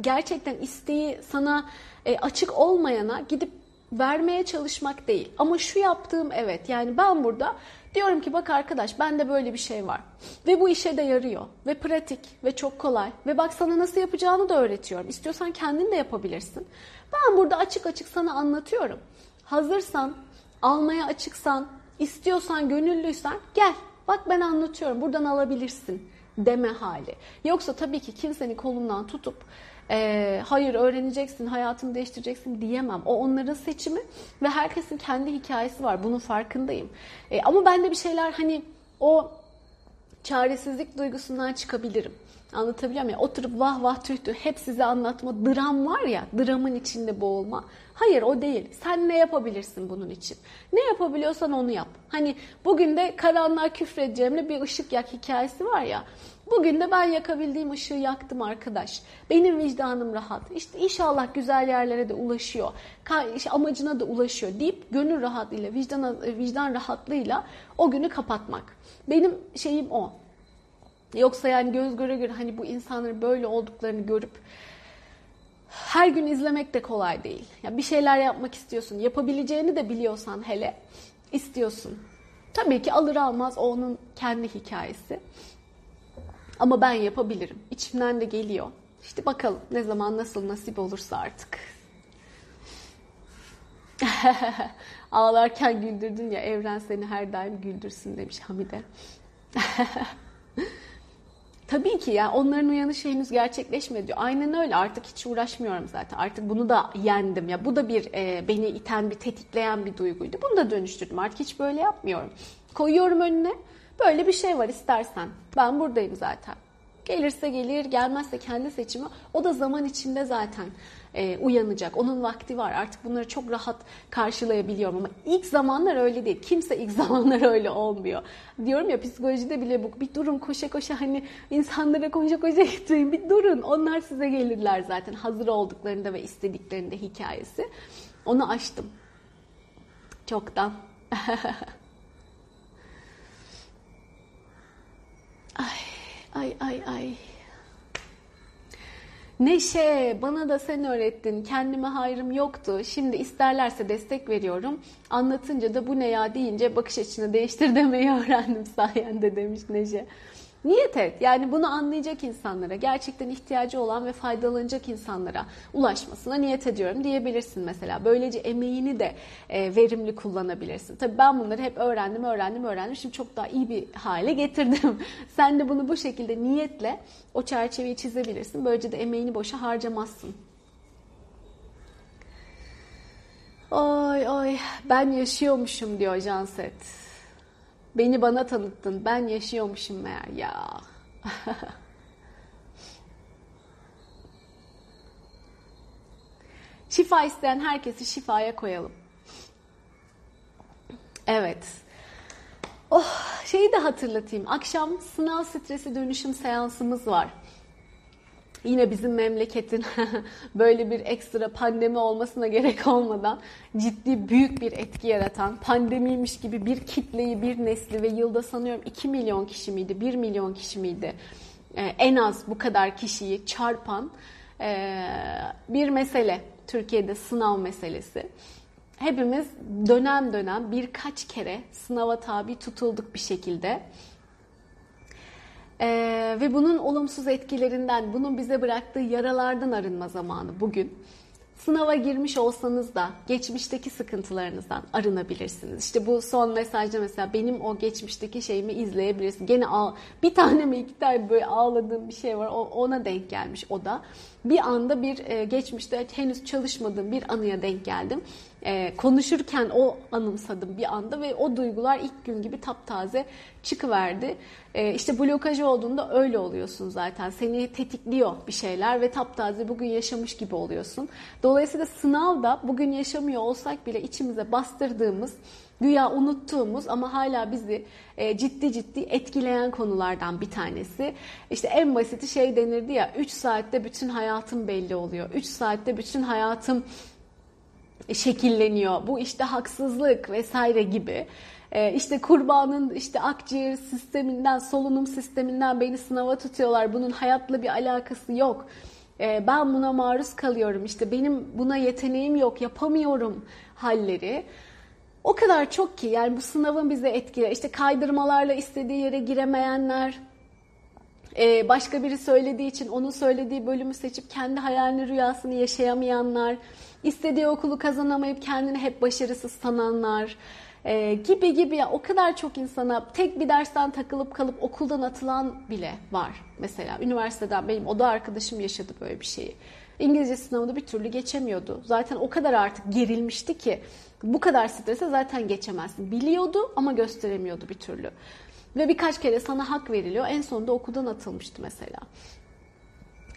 gerçekten isteği sana e, açık olmayana gidip vermeye çalışmak değil. Ama şu yaptığım evet yani ben burada diyorum ki bak arkadaş bende böyle bir şey var. Ve bu işe de yarıyor. Ve pratik ve çok kolay. Ve bak sana nasıl yapacağını da öğretiyorum. İstiyorsan kendin de yapabilirsin. Ben burada açık açık sana anlatıyorum. Hazırsan, almaya açıksan, istiyorsan, gönüllüysen gel. Bak ben anlatıyorum. Buradan alabilirsin deme hali. Yoksa tabii ki kimsenin kolundan tutup e, hayır öğreneceksin, hayatını değiştireceksin diyemem. O onların seçimi ve herkesin kendi hikayesi var. Bunun farkındayım. E, ama ben de bir şeyler hani o çaresizlik duygusundan çıkabilirim. Anlatabiliyor muyum? Oturup vah vah tüh tüh hep size anlatma. Dram var ya, dramın içinde boğulma. Hayır o değil. Sen ne yapabilirsin bunun için? Ne yapabiliyorsan onu yap. Hani bugün de karanlığa küfredeceğimle bir ışık yak hikayesi var ya. Bugün de ben yakabildiğim ışığı yaktım arkadaş. Benim vicdanım rahat. İşte inşallah güzel yerlere de ulaşıyor. Amacına da ulaşıyor deyip gönül rahatlığıyla, vicdan, vicdan rahatlığıyla o günü kapatmak. Benim şeyim o. Yoksa yani göz göre göre hani bu insanların böyle olduklarını görüp her gün izlemek de kolay değil. Ya bir şeyler yapmak istiyorsun. Yapabileceğini de biliyorsan hele istiyorsun. Tabii ki alır almaz o onun kendi hikayesi. Ama ben yapabilirim. İçimden de geliyor. İşte bakalım ne zaman nasıl nasip olursa artık. *laughs* Ağlarken güldürdün ya evren seni her daim güldürsün demiş Hamide. *laughs* Tabii ki ya onların uyanışı henüz gerçekleşmedi diyor. Aynen öyle artık hiç uğraşmıyorum zaten. Artık bunu da yendim ya. Bu da bir e, beni iten bir tetikleyen bir duyguydu. Bunu da dönüştürdüm artık hiç böyle yapmıyorum. Koyuyorum önüne böyle bir şey var istersen. Ben buradayım zaten. Gelirse gelir, gelmezse kendi seçimi. O da zaman içinde zaten e, uyanacak. Onun vakti var. Artık bunları çok rahat karşılayabiliyorum ama ilk zamanlar öyle değil. Kimse ilk *laughs* zamanlar öyle olmuyor. Diyorum ya psikolojide bile bu. Bir durun koşa koşa hani insanlara koşa koşa *laughs* gitmeyin. Bir durun. Onlar size gelirler zaten hazır olduklarında ve istediklerinde hikayesi. Onu açtım. Çoktan. *laughs* ay ay ay ay. Neşe, bana da sen öğrettin. Kendime hayrım yoktu. Şimdi isterlerse destek veriyorum. Anlatınca da bu ne ya deyince bakış açını değiştir *laughs* demeyi öğrendim sayende demiş Neşe. Niyet et. Yani bunu anlayacak insanlara, gerçekten ihtiyacı olan ve faydalanacak insanlara ulaşmasına niyet ediyorum diyebilirsin mesela. Böylece emeğini de e, verimli kullanabilirsin. Tabii ben bunları hep öğrendim, öğrendim, öğrendim. Şimdi çok daha iyi bir hale getirdim. *laughs* Sen de bunu bu şekilde niyetle o çerçeveyi çizebilirsin. Böylece de emeğini boşa harcamazsın. Oy oy ben yaşıyormuşum diyor Janset. Beni bana tanıttın. Ben yaşıyormuşum meğer ya. *laughs* Şifa isteyen herkesi şifaya koyalım. Evet. Oh, şeyi de hatırlatayım. Akşam sınav stresi dönüşüm seansımız var yine bizim memleketin *laughs* böyle bir ekstra pandemi olmasına gerek olmadan ciddi büyük bir etki yaratan pandemiymiş gibi bir kitleyi, bir nesli ve yılda sanıyorum 2 milyon kişi miydi, 1 milyon kişi miydi? Ee, en az bu kadar kişiyi çarpan e, bir mesele. Türkiye'de sınav meselesi. Hepimiz dönem dönem birkaç kere sınava tabi tutulduk bir şekilde. Ee, ve bunun olumsuz etkilerinden, bunun bize bıraktığı yaralardan arınma zamanı bugün. sınava girmiş olsanız da geçmişteki sıkıntılarınızdan arınabilirsiniz. İşte bu son mesajda mesela benim o geçmişteki şeyimi izleyebilirsin. Gene ağ, bir tane mi iki tane böyle ağladığım bir şey var ona denk gelmiş o da. Bir anda bir e, geçmişte henüz çalışmadığım bir anıya denk geldim. E, konuşurken o anımsadım bir anda ve o duygular ilk gün gibi taptaze çıkıverdi. E, işte blokaj olduğunda öyle oluyorsun zaten. Seni tetikliyor bir şeyler ve taptaze bugün yaşamış gibi oluyorsun. Dolayısıyla sınavda bugün yaşamıyor olsak bile içimize bastırdığımız güya unuttuğumuz ama hala bizi e, ciddi ciddi etkileyen konulardan bir tanesi. İşte en basiti şey denirdi ya 3 saatte bütün hayatım belli oluyor. 3 saatte bütün hayatım şekilleniyor. Bu işte haksızlık vesaire gibi. Ee, işte kurbanın işte akciğer sisteminden, solunum sisteminden beni sınava tutuyorlar. Bunun hayatla bir alakası yok. Ee, ben buna maruz kalıyorum. İşte benim buna yeteneğim yok, yapamıyorum halleri. O kadar çok ki yani bu sınavın bize etkiler. İşte kaydırmalarla istediği yere giremeyenler, e, başka biri söylediği için onun söylediği bölümü seçip kendi hayalini rüyasını yaşayamayanlar, istediği okulu kazanamayıp kendini hep başarısız sananlar e, gibi gibi ya o kadar çok insana tek bir dersten takılıp kalıp okuldan atılan bile var. Mesela üniversiteden benim oda arkadaşım yaşadı böyle bir şeyi. İngilizce sınavını bir türlü geçemiyordu. Zaten o kadar artık gerilmişti ki bu kadar strese zaten geçemezsin. Biliyordu ama gösteremiyordu bir türlü. Ve birkaç kere sana hak veriliyor. En sonunda okuldan atılmıştı mesela.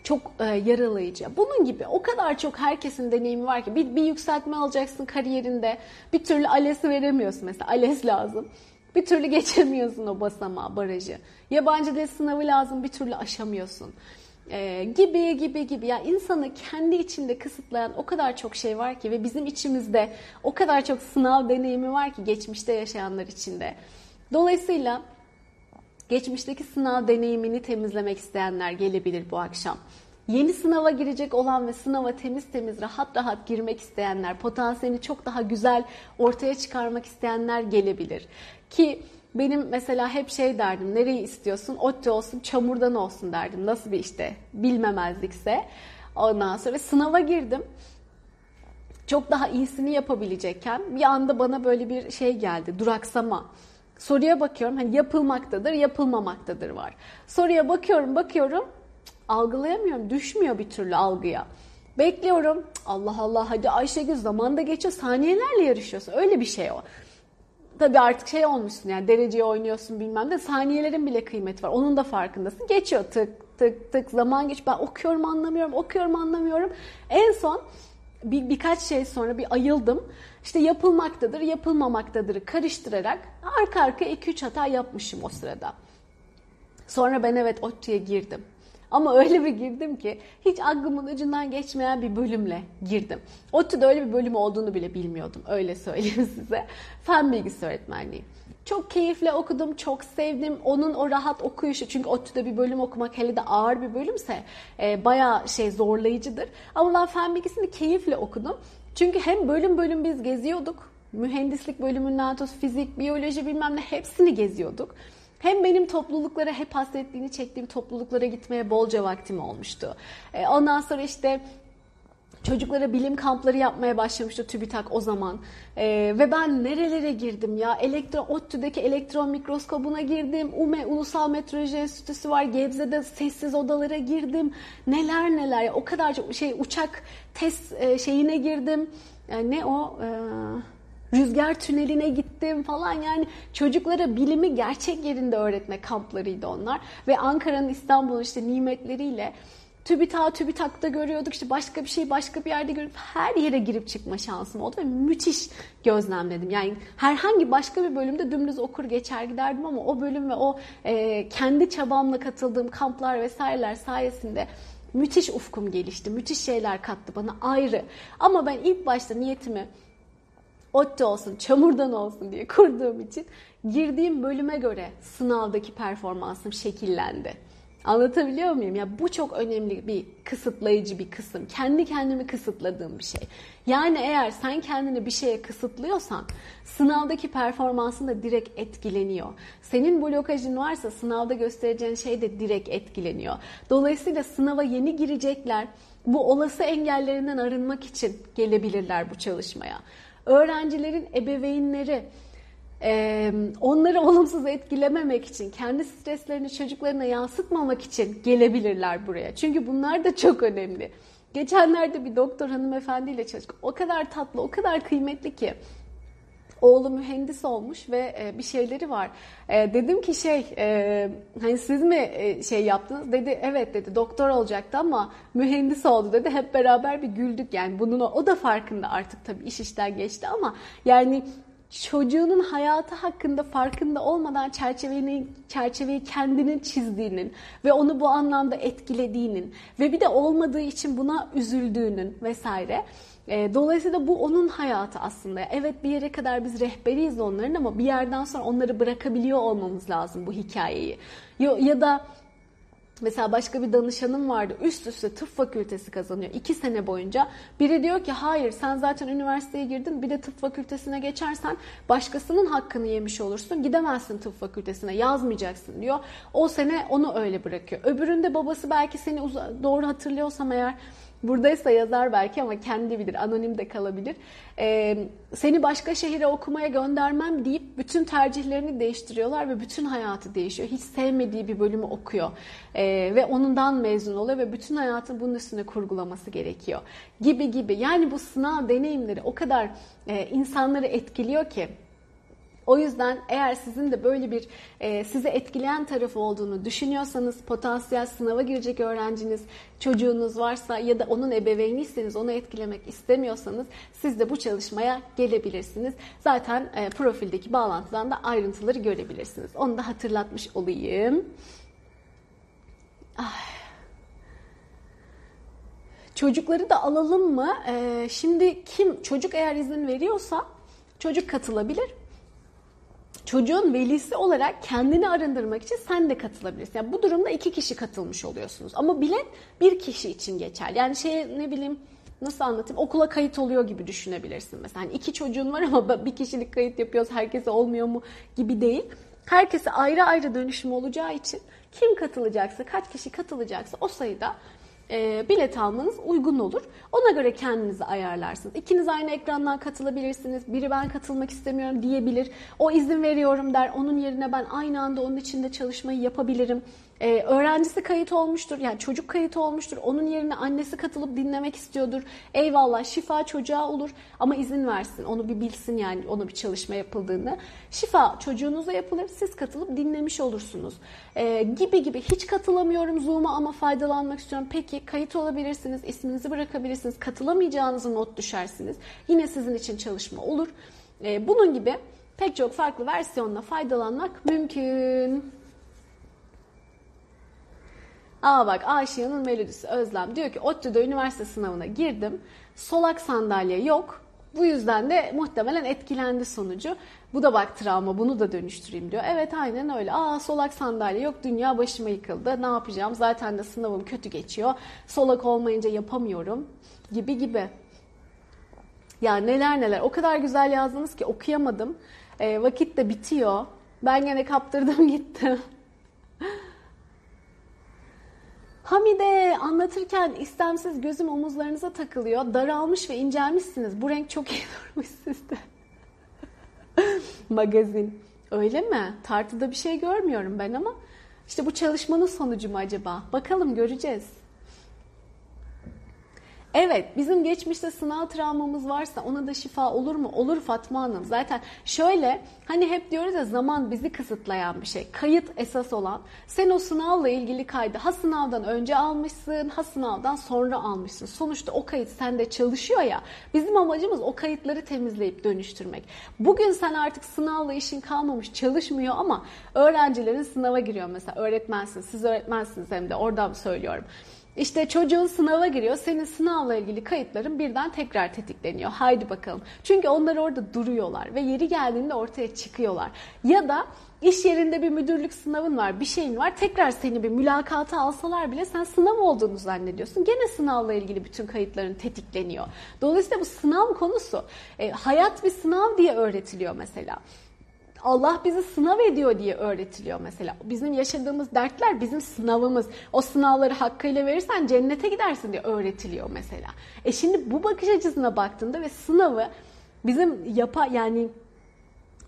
Çok e, yaralayıcı. Bunun gibi o kadar çok herkesin deneyimi var ki bir, bir yükseltme alacaksın kariyerinde. Bir türlü ALES'i veremiyorsun mesela. ALES lazım. Bir türlü geçemiyorsun o basamağı, barajı. Yabancı dil sınavı lazım bir türlü aşamıyorsun. Ee, gibi gibi gibi ya yani insanı kendi içinde kısıtlayan o kadar çok şey var ki ve bizim içimizde o kadar çok sınav deneyimi var ki geçmişte yaşayanlar içinde. Dolayısıyla geçmişteki sınav deneyimini temizlemek isteyenler gelebilir bu akşam. Yeni sınava girecek olan ve sınava temiz temiz rahat rahat girmek isteyenler, potansiyelini çok daha güzel ortaya çıkarmak isteyenler gelebilir. Ki benim mesela hep şey derdim, nereyi istiyorsun? ODTÜ olsun, çamurdan olsun derdim. Nasıl bir işte bilmemezlikse. Ondan sonra sınava girdim. Çok daha iyisini yapabilecekken bir anda bana böyle bir şey geldi, duraksama. Soruya bakıyorum, hani yapılmaktadır, yapılmamaktadır var. Soruya bakıyorum, bakıyorum, algılayamıyorum, düşmüyor bir türlü algıya. Bekliyorum. Allah Allah hadi Ayşegül zaman da geçiyor. Saniyelerle yarışıyorsun. Öyle bir şey o. Tabii artık şey olmuşsun yani dereceye oynuyorsun bilmem de saniyelerin bile kıymeti var. Onun da farkındasın. Geçiyor tık tık tık zaman geç. Ben okuyorum anlamıyorum, okuyorum anlamıyorum. En son bir, birkaç şey sonra bir ayıldım. İşte yapılmaktadır, yapılmamaktadır karıştırarak arka arka 2-3 hata yapmışım o sırada. Sonra ben evet ODTÜ'ye girdim. Ama *laughs* öyle bir girdim ki hiç aklımın ucundan geçmeyen bir bölümle girdim. ODTÜ'de öyle bir bölüm olduğunu bile bilmiyordum. Öyle söyleyeyim *laughs* size. Fen bilgisi öğretmenliği. Çok keyifle okudum, çok sevdim. Onun o rahat okuyuşu çünkü ODTÜ'de bir bölüm okumak hele de ağır bir bölümse e, bayağı şey zorlayıcıdır. Ama ben fen bilgisini keyifle okudum. Çünkü hem bölüm bölüm biz geziyorduk. Mühendislik bölümünden tut, fizik, biyoloji bilmem ne hepsini geziyorduk. Hem benim topluluklara hep hasretliğini çektiğim topluluklara gitmeye bolca vaktim olmuştu. E, ondan sonra işte Çocuklara bilim kampları yapmaya başlamıştı TÜBİTAK o zaman. Ee, ve ben nerelere girdim ya? Elektron, ODTÜ'deki elektron mikroskobuna girdim. UME Ulusal Meteoroloji Enstitüsü var. Gebze'de sessiz odalara girdim. Neler neler. O kadar çok şey uçak test e, şeyine girdim. Yani ne o? Ee, rüzgar tüneline gittim falan yani çocuklara bilimi gerçek yerinde öğretme kamplarıydı onlar ve Ankara'nın İstanbul'un işte nimetleriyle TÜBİTAK, TÜBİTAK'ta görüyorduk işte başka bir şey başka bir yerde görüp her yere girip çıkma şansım oldu ve müthiş gözlemledim. Yani herhangi başka bir bölümde dümdüz okur geçer giderdim ama o bölüm ve o e, kendi çabamla katıldığım kamplar vesaireler sayesinde müthiş ufkum gelişti. Müthiş şeyler kattı bana ayrı. Ama ben ilk başta niyetimi ODTÜ olsun, çamurdan olsun diye kurduğum için girdiğim bölüme göre sınavdaki performansım şekillendi. Anlatabiliyor muyum? Ya bu çok önemli bir kısıtlayıcı bir kısım. Kendi kendimi kısıtladığım bir şey. Yani eğer sen kendini bir şeye kısıtlıyorsan sınavdaki performansın da direkt etkileniyor. Senin blokajın varsa sınavda göstereceğin şey de direkt etkileniyor. Dolayısıyla sınava yeni girecekler bu olası engellerinden arınmak için gelebilirler bu çalışmaya. Öğrencilerin ebeveynleri onları *laughs* olumsuz etkilememek için, kendi streslerini çocuklarına yansıtmamak için gelebilirler buraya. Çünkü bunlar da çok önemli. Geçenlerde bir doktor hanımefendiyle çalıştık. O kadar tatlı, o kadar kıymetli ki oğlu mühendis olmuş ve e, bir şeyleri var. E, dedim ki şey e, hani siz mi şey yaptınız? Dedi evet dedi doktor olacaktı ama mühendis oldu dedi. Hep beraber bir güldük yani bunun o da farkında artık tabii iş işten geçti ama yani çocuğunun hayatı hakkında farkında olmadan çerçeveyi, çerçeveyi kendinin çizdiğinin ve onu bu anlamda etkilediğinin ve bir de olmadığı için buna üzüldüğünün vesaire. E, dolayısıyla bu onun hayatı aslında. Evet bir yere kadar biz rehberiyiz onların ama bir yerden sonra onları bırakabiliyor olmamız lazım bu hikayeyi. Ya, ya da Mesela başka bir danışanım vardı. Üst üste tıp fakültesi kazanıyor. iki sene boyunca. Biri diyor ki hayır sen zaten üniversiteye girdin. Bir de tıp fakültesine geçersen başkasının hakkını yemiş olursun. Gidemezsin tıp fakültesine yazmayacaksın diyor. O sene onu öyle bırakıyor. Öbüründe babası belki seni doğru hatırlıyorsam eğer buradaysa yazar belki ama kendi bilir, anonim de kalabilir. Ee, seni başka şehire okumaya göndermem deyip bütün tercihlerini değiştiriyorlar ve bütün hayatı değişiyor. Hiç sevmediği bir bölümü okuyor ee, ve onundan mezun oluyor ve bütün hayatını bunun üstüne kurgulaması gerekiyor. Gibi gibi. Yani bu sınav deneyimleri o kadar e, insanları etkiliyor ki o yüzden eğer sizin de böyle bir e, sizi etkileyen tarafı olduğunu düşünüyorsanız, potansiyel sınava girecek öğrenciniz, çocuğunuz varsa ya da onun ebeveyniyseniz onu etkilemek istemiyorsanız siz de bu çalışmaya gelebilirsiniz. Zaten e, profildeki bağlantıdan da ayrıntıları görebilirsiniz. Onu da hatırlatmış olayım. Ay. Çocukları da alalım mı? Ee, şimdi kim çocuk eğer izin veriyorsa çocuk katılabilir çocuğun velisi olarak kendini arındırmak için sen de katılabilirsin. Yani bu durumda iki kişi katılmış oluyorsunuz. Ama bilet bir kişi için geçer. Yani şey ne bileyim nasıl anlatayım okula kayıt oluyor gibi düşünebilirsin mesela. Yani iki çocuğun var ama *laughs* bir kişilik kayıt yapıyoruz herkese olmuyor mu gibi değil. Herkese ayrı ayrı dönüşüm olacağı için kim katılacaksa kaç kişi katılacaksa o sayıda e, bilet almanız uygun olur. Ona göre kendinizi ayarlarsınız. İkiniz aynı ekrandan katılabilirsiniz. Biri ben katılmak istemiyorum diyebilir. O izin veriyorum der. Onun yerine ben aynı anda onun içinde çalışmayı yapabilirim. Ee, öğrencisi kayıt olmuştur. Yani çocuk kayıt olmuştur. Onun yerine annesi katılıp dinlemek istiyordur. Eyvallah şifa çocuğa olur ama izin versin. Onu bir bilsin yani onu bir çalışma yapıldığını. Şifa çocuğunuza yapılır. Siz katılıp dinlemiş olursunuz. Ee, gibi gibi hiç katılamıyorum Zoom'a ama faydalanmak istiyorum. Peki kayıt olabilirsiniz. isminizi bırakabilirsiniz. Katılamayacağınızı not düşersiniz. Yine sizin için çalışma olur. Ee, bunun gibi pek çok farklı versiyonla faydalanmak mümkün. Aa bak Aşığı'nın melodisi Özlem diyor ki ODTÜ'de üniversite sınavına girdim. Solak sandalye yok. Bu yüzden de muhtemelen etkilendi sonucu. Bu da bak travma bunu da dönüştüreyim diyor. Evet aynen öyle. Aa solak sandalye yok dünya başıma yıkıldı. Ne yapacağım? Zaten de sınavım kötü geçiyor. Solak olmayınca yapamıyorum gibi gibi. Ya neler neler. O kadar güzel yazdınız ki okuyamadım. E, vakit de bitiyor. Ben gene kaptırdım *laughs* gittim. Hamide anlatırken istemsiz gözüm omuzlarınıza takılıyor. Daralmış ve incelmişsiniz. Bu renk çok iyi *laughs* durmuş sizde. Magazin. Öyle mi? Tartıda bir şey görmüyorum ben ama. İşte bu çalışmanın sonucu mu acaba? Bakalım göreceğiz. Evet bizim geçmişte sınav travmamız varsa ona da şifa olur mu? Olur Fatma Hanım. Zaten şöyle hani hep diyoruz ya zaman bizi kısıtlayan bir şey. Kayıt esas olan. Sen o sınavla ilgili kaydı ha sınavdan önce almışsın ha sınavdan sonra almışsın. Sonuçta o kayıt sende çalışıyor ya. Bizim amacımız o kayıtları temizleyip dönüştürmek. Bugün sen artık sınavla işin kalmamış çalışmıyor ama öğrencilerin sınava giriyor mesela öğretmensin. Siz öğretmensiniz hem de oradan söylüyorum. İşte çocuğun sınava giriyor. Senin sınavla ilgili kayıtların birden tekrar tetikleniyor. Haydi bakalım. Çünkü onlar orada duruyorlar ve yeri geldiğinde ortaya çıkıyorlar. Ya da iş yerinde bir müdürlük sınavın var, bir şeyin var. Tekrar seni bir mülakata alsalar bile sen sınav olduğunu zannediyorsun. Gene sınavla ilgili bütün kayıtların tetikleniyor. Dolayısıyla bu sınav konusu e, hayat bir sınav diye öğretiliyor mesela Allah bizi sınav ediyor diye öğretiliyor mesela. Bizim yaşadığımız dertler bizim sınavımız. O sınavları hakkıyla verirsen cennete gidersin diye öğretiliyor mesela. E şimdi bu bakış açısına baktığında ve sınavı bizim yapa yani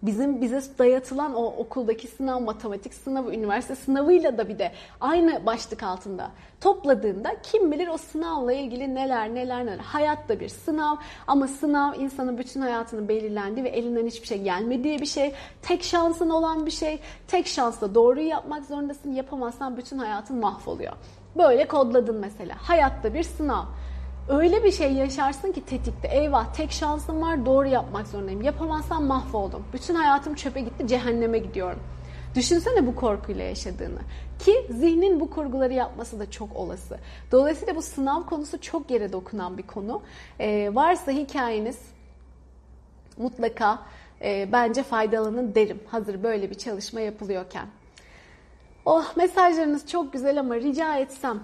bizim bize dayatılan o okuldaki sınav, matematik sınavı, üniversite sınavıyla da bir de aynı başlık altında topladığında kim bilir o sınavla ilgili neler neler neler. Hayat da bir sınav ama sınav insanın bütün hayatını belirlendiği ve elinden hiçbir şey gelmediği bir şey. Tek şansın olan bir şey. Tek şansla doğruyu yapmak zorundasın. Yapamazsan bütün hayatın mahvoluyor. Böyle kodladın mesela. Hayatta bir sınav. Öyle bir şey yaşarsın ki tetikte eyvah tek şansım var doğru yapmak zorundayım. Yapamazsam mahvoldum. Bütün hayatım çöpe gitti cehenneme gidiyorum. Düşünsene bu korkuyla yaşadığını. Ki zihnin bu kurguları yapması da çok olası. Dolayısıyla bu sınav konusu çok yere dokunan bir konu. Ee, varsa hikayeniz mutlaka e, bence faydalanın derim. Hazır böyle bir çalışma yapılıyorken. Oh mesajlarınız çok güzel ama rica etsem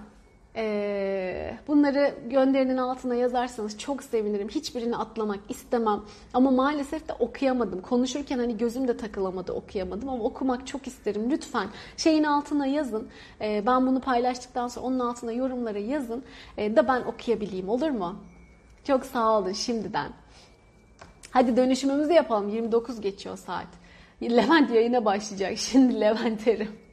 ee, bunları gönderinin altına yazarsanız çok sevinirim. Hiçbirini atlamak istemem. Ama maalesef de okuyamadım. Konuşurken hani gözüm de takılamadı okuyamadım ama okumak çok isterim. Lütfen şeyin altına yazın. Ee, ben bunu paylaştıktan sonra onun altına yorumlara yazın. Ee, da ben okuyabileyim olur mu? Çok sağ olun şimdiden. Hadi dönüşümümüzü yapalım. 29 geçiyor saat. Levent yayına başlayacak. Şimdi Levent Erim.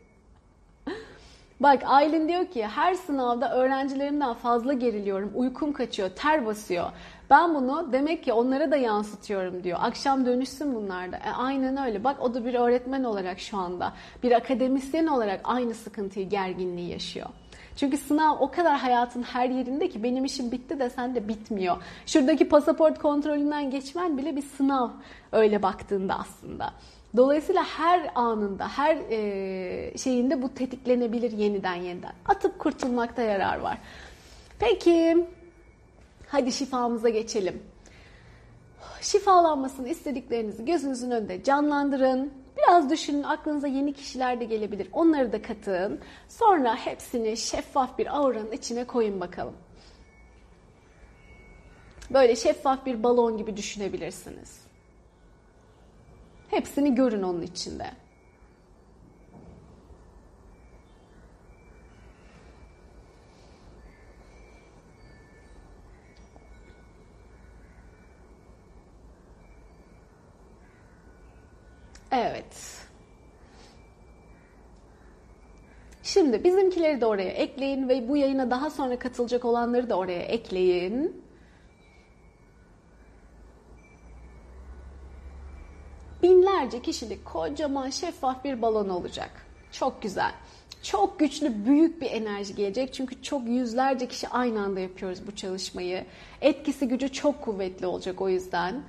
Bak Aylin diyor ki her sınavda öğrencilerimden fazla geriliyorum. Uykum kaçıyor, ter basıyor. Ben bunu demek ki onlara da yansıtıyorum diyor. Akşam dönüşsün bunlarda. E, aynen öyle. Bak o da bir öğretmen olarak şu anda. Bir akademisyen olarak aynı sıkıntıyı, gerginliği yaşıyor. Çünkü sınav o kadar hayatın her yerinde ki benim işim bitti desen de bitmiyor. Şuradaki pasaport kontrolünden geçmen bile bir sınav öyle baktığında aslında. Dolayısıyla her anında, her e, şeyinde bu tetiklenebilir yeniden yeniden. Atıp kurtulmakta yarar var. Peki, hadi şifamıza geçelim. Şifalanmasını istediklerinizi gözünüzün önünde canlandırın. Biraz düşünün, aklınıza yeni kişiler de gelebilir. Onları da katın. Sonra hepsini şeffaf bir auranın içine koyun bakalım. Böyle şeffaf bir balon gibi düşünebilirsiniz. Hepsini görün onun içinde. Evet. Şimdi bizimkileri de oraya ekleyin ve bu yayına daha sonra katılacak olanları da oraya ekleyin. Binlerce kişilik kocaman şeffaf bir balon olacak. Çok güzel. Çok güçlü, büyük bir enerji gelecek. Çünkü çok yüzlerce kişi aynı anda yapıyoruz bu çalışmayı. Etkisi gücü çok kuvvetli olacak o yüzden.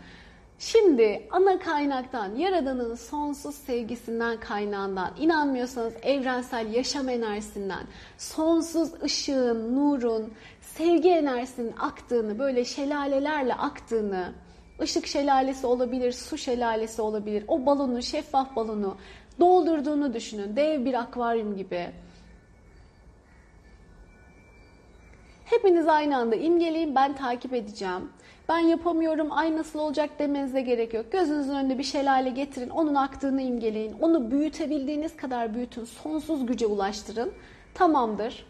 Şimdi ana kaynaktan, Yaradan'ın sonsuz sevgisinden kaynağından, inanmıyorsanız evrensel yaşam enerjisinden, sonsuz ışığın, nurun, sevgi enerjisinin aktığını, böyle şelalelerle aktığını, ışık şelalesi olabilir, su şelalesi olabilir. O balonu, şeffaf balonu doldurduğunu düşünün. Dev bir akvaryum gibi. Hepiniz aynı anda imgeleyin ben takip edeceğim. Ben yapamıyorum ay nasıl olacak demenize gerek yok. Gözünüzün önünde bir şelale getirin. Onun aktığını imgeleyin. Onu büyütebildiğiniz kadar büyütün. Sonsuz güce ulaştırın. Tamamdır.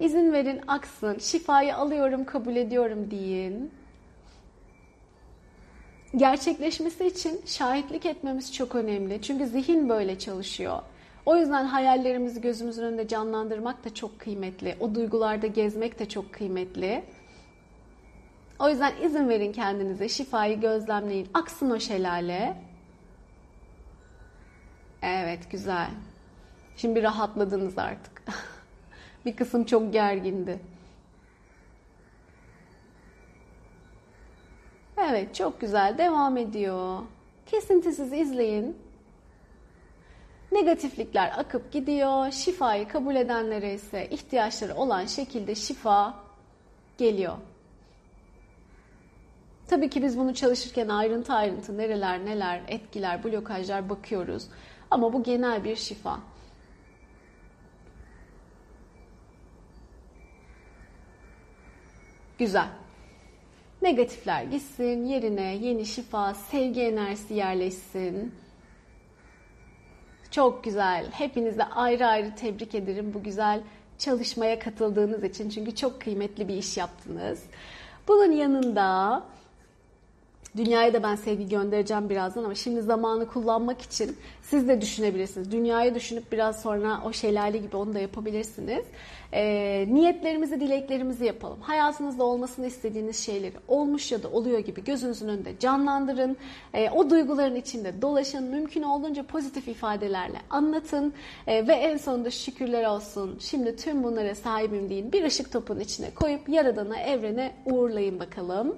İzin verin aksın. Şifayı alıyorum, kabul ediyorum deyin. Gerçekleşmesi için şahitlik etmemiz çok önemli. Çünkü zihin böyle çalışıyor. O yüzden hayallerimizi gözümüzün önünde canlandırmak da çok kıymetli. O duygularda gezmek de çok kıymetli. O yüzden izin verin kendinize. Şifayı gözlemleyin. Aksın o şelale. Evet, güzel. Şimdi rahatladınız artık. *laughs* Bir kısım çok gergindi. Evet, çok güzel. Devam ediyor. Kesintisiz izleyin. Negatiflikler akıp gidiyor. Şifayı kabul edenlere ise ihtiyaçları olan şekilde şifa geliyor. Tabii ki biz bunu çalışırken ayrıntı ayrıntı nereler neler etkiler, blokajlar bakıyoruz. Ama bu genel bir şifa. Güzel. Negatifler gitsin, yerine yeni şifa, sevgi enerjisi yerleşsin. Çok güzel. Hepinize ayrı ayrı tebrik ederim bu güzel çalışmaya katıldığınız için. Çünkü çok kıymetli bir iş yaptınız. Bunun yanında Dünyaya da ben sevgi göndereceğim birazdan ama şimdi zamanı kullanmak için siz de düşünebilirsiniz. Dünyayı düşünüp biraz sonra o şelale gibi onu da yapabilirsiniz. E, niyetlerimizi, dileklerimizi yapalım. Hayatınızda olmasını istediğiniz şeyleri olmuş ya da oluyor gibi gözünüzün önünde canlandırın. E, o duyguların içinde dolaşın. Mümkün olduğunca pozitif ifadelerle anlatın. E, ve en sonunda şükürler olsun. Şimdi tüm bunlara sahibim deyin. Bir ışık topun içine koyup Yaradan'a, evrene uğurlayın bakalım.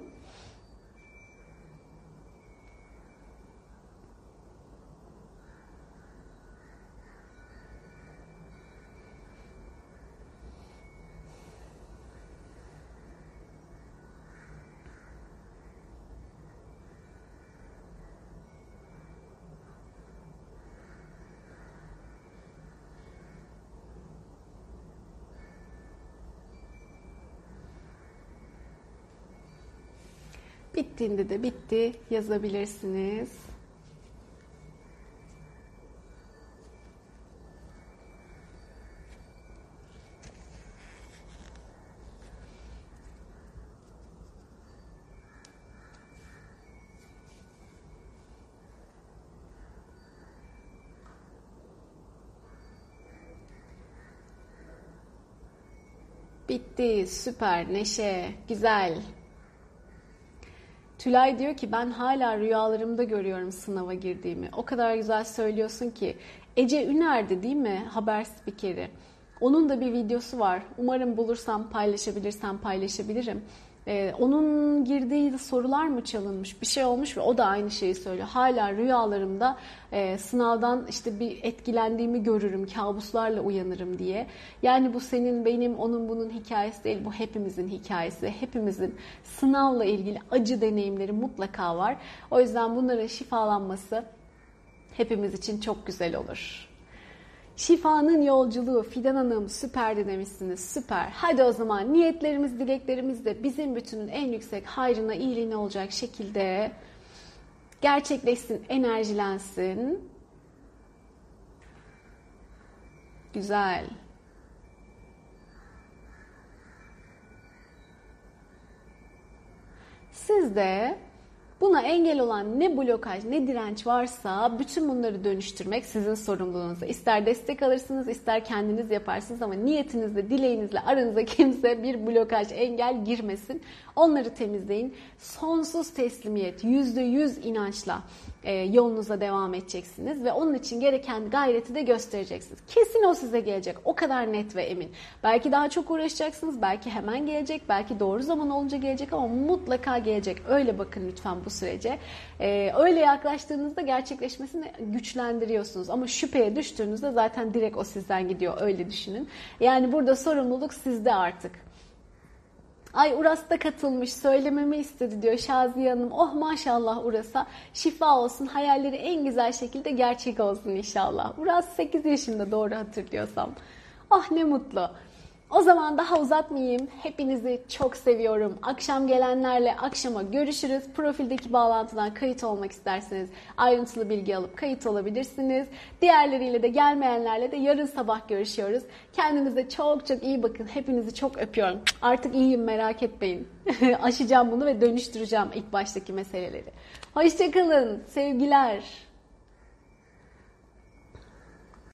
Bittiğinde de bitti yazabilirsiniz. Bitti, süper, neşe, güzel. Tülay diyor ki ben hala rüyalarımda görüyorum sınava girdiğimi. O kadar güzel söylüyorsun ki. Ece Üner'di değil mi haber spikeri? Onun da bir videosu var. Umarım bulursam paylaşabilirsem paylaşabilirim. Ee, onun girdiği sorular mı çalınmış bir şey olmuş ve o da aynı şeyi söylüyor. Hala rüyalarımda e, sınavdan işte bir etkilendiğimi görürüm, kabuslarla uyanırım diye. Yani bu senin, benim, onun, bunun hikayesi değil. Bu hepimizin hikayesi. Hepimizin sınavla ilgili acı deneyimleri mutlaka var. O yüzden bunların şifalanması hepimiz için çok güzel olur. Şifanın yolculuğu Fidan Hanım süperdi demişsiniz. Süper. Hadi o zaman niyetlerimiz, dileklerimiz de bizim bütünün en yüksek hayrına, iyiliğine olacak şekilde gerçekleşsin, enerjilensin. Güzel. Siz de Buna engel olan ne blokaj ne direnç varsa bütün bunları dönüştürmek sizin sorumluluğunuz. İster destek alırsınız ister kendiniz yaparsınız ama niyetinizle dileğinizle aranıza *laughs* kimse bir blokaj engel girmesin. Onları temizleyin. Sonsuz teslimiyet, yüzde yüz inançla e, yolunuza devam edeceksiniz ve onun için gereken gayreti de göstereceksiniz. Kesin o size gelecek. O kadar net ve emin. Belki daha çok uğraşacaksınız. Belki hemen gelecek. Belki doğru zaman olunca gelecek ama mutlaka gelecek. Öyle bakın lütfen bu sürece. E, öyle yaklaştığınızda gerçekleşmesini güçlendiriyorsunuz. Ama şüpheye düştüğünüzde zaten direkt o sizden gidiyor. Öyle düşünün. Yani burada sorumluluk sizde artık. Ay Uras da katılmış söylememi istedi diyor Şaziye Hanım. Oh maşallah Uras'a şifa olsun hayalleri en güzel şekilde gerçek olsun inşallah. Uras 8 yaşında doğru hatırlıyorsam. Ah ne mutlu. O zaman daha uzatmayayım. Hepinizi çok seviyorum. Akşam gelenlerle akşama görüşürüz. Profildeki bağlantıdan kayıt olmak isterseniz ayrıntılı bilgi alıp kayıt olabilirsiniz. Diğerleriyle de gelmeyenlerle de yarın sabah görüşüyoruz. Kendinize çok çok iyi bakın. Hepinizi çok öpüyorum. Artık iyiyim merak etmeyin. *laughs* Aşacağım bunu ve dönüştüreceğim ilk baştaki meseleleri. Hoşçakalın. Sevgiler.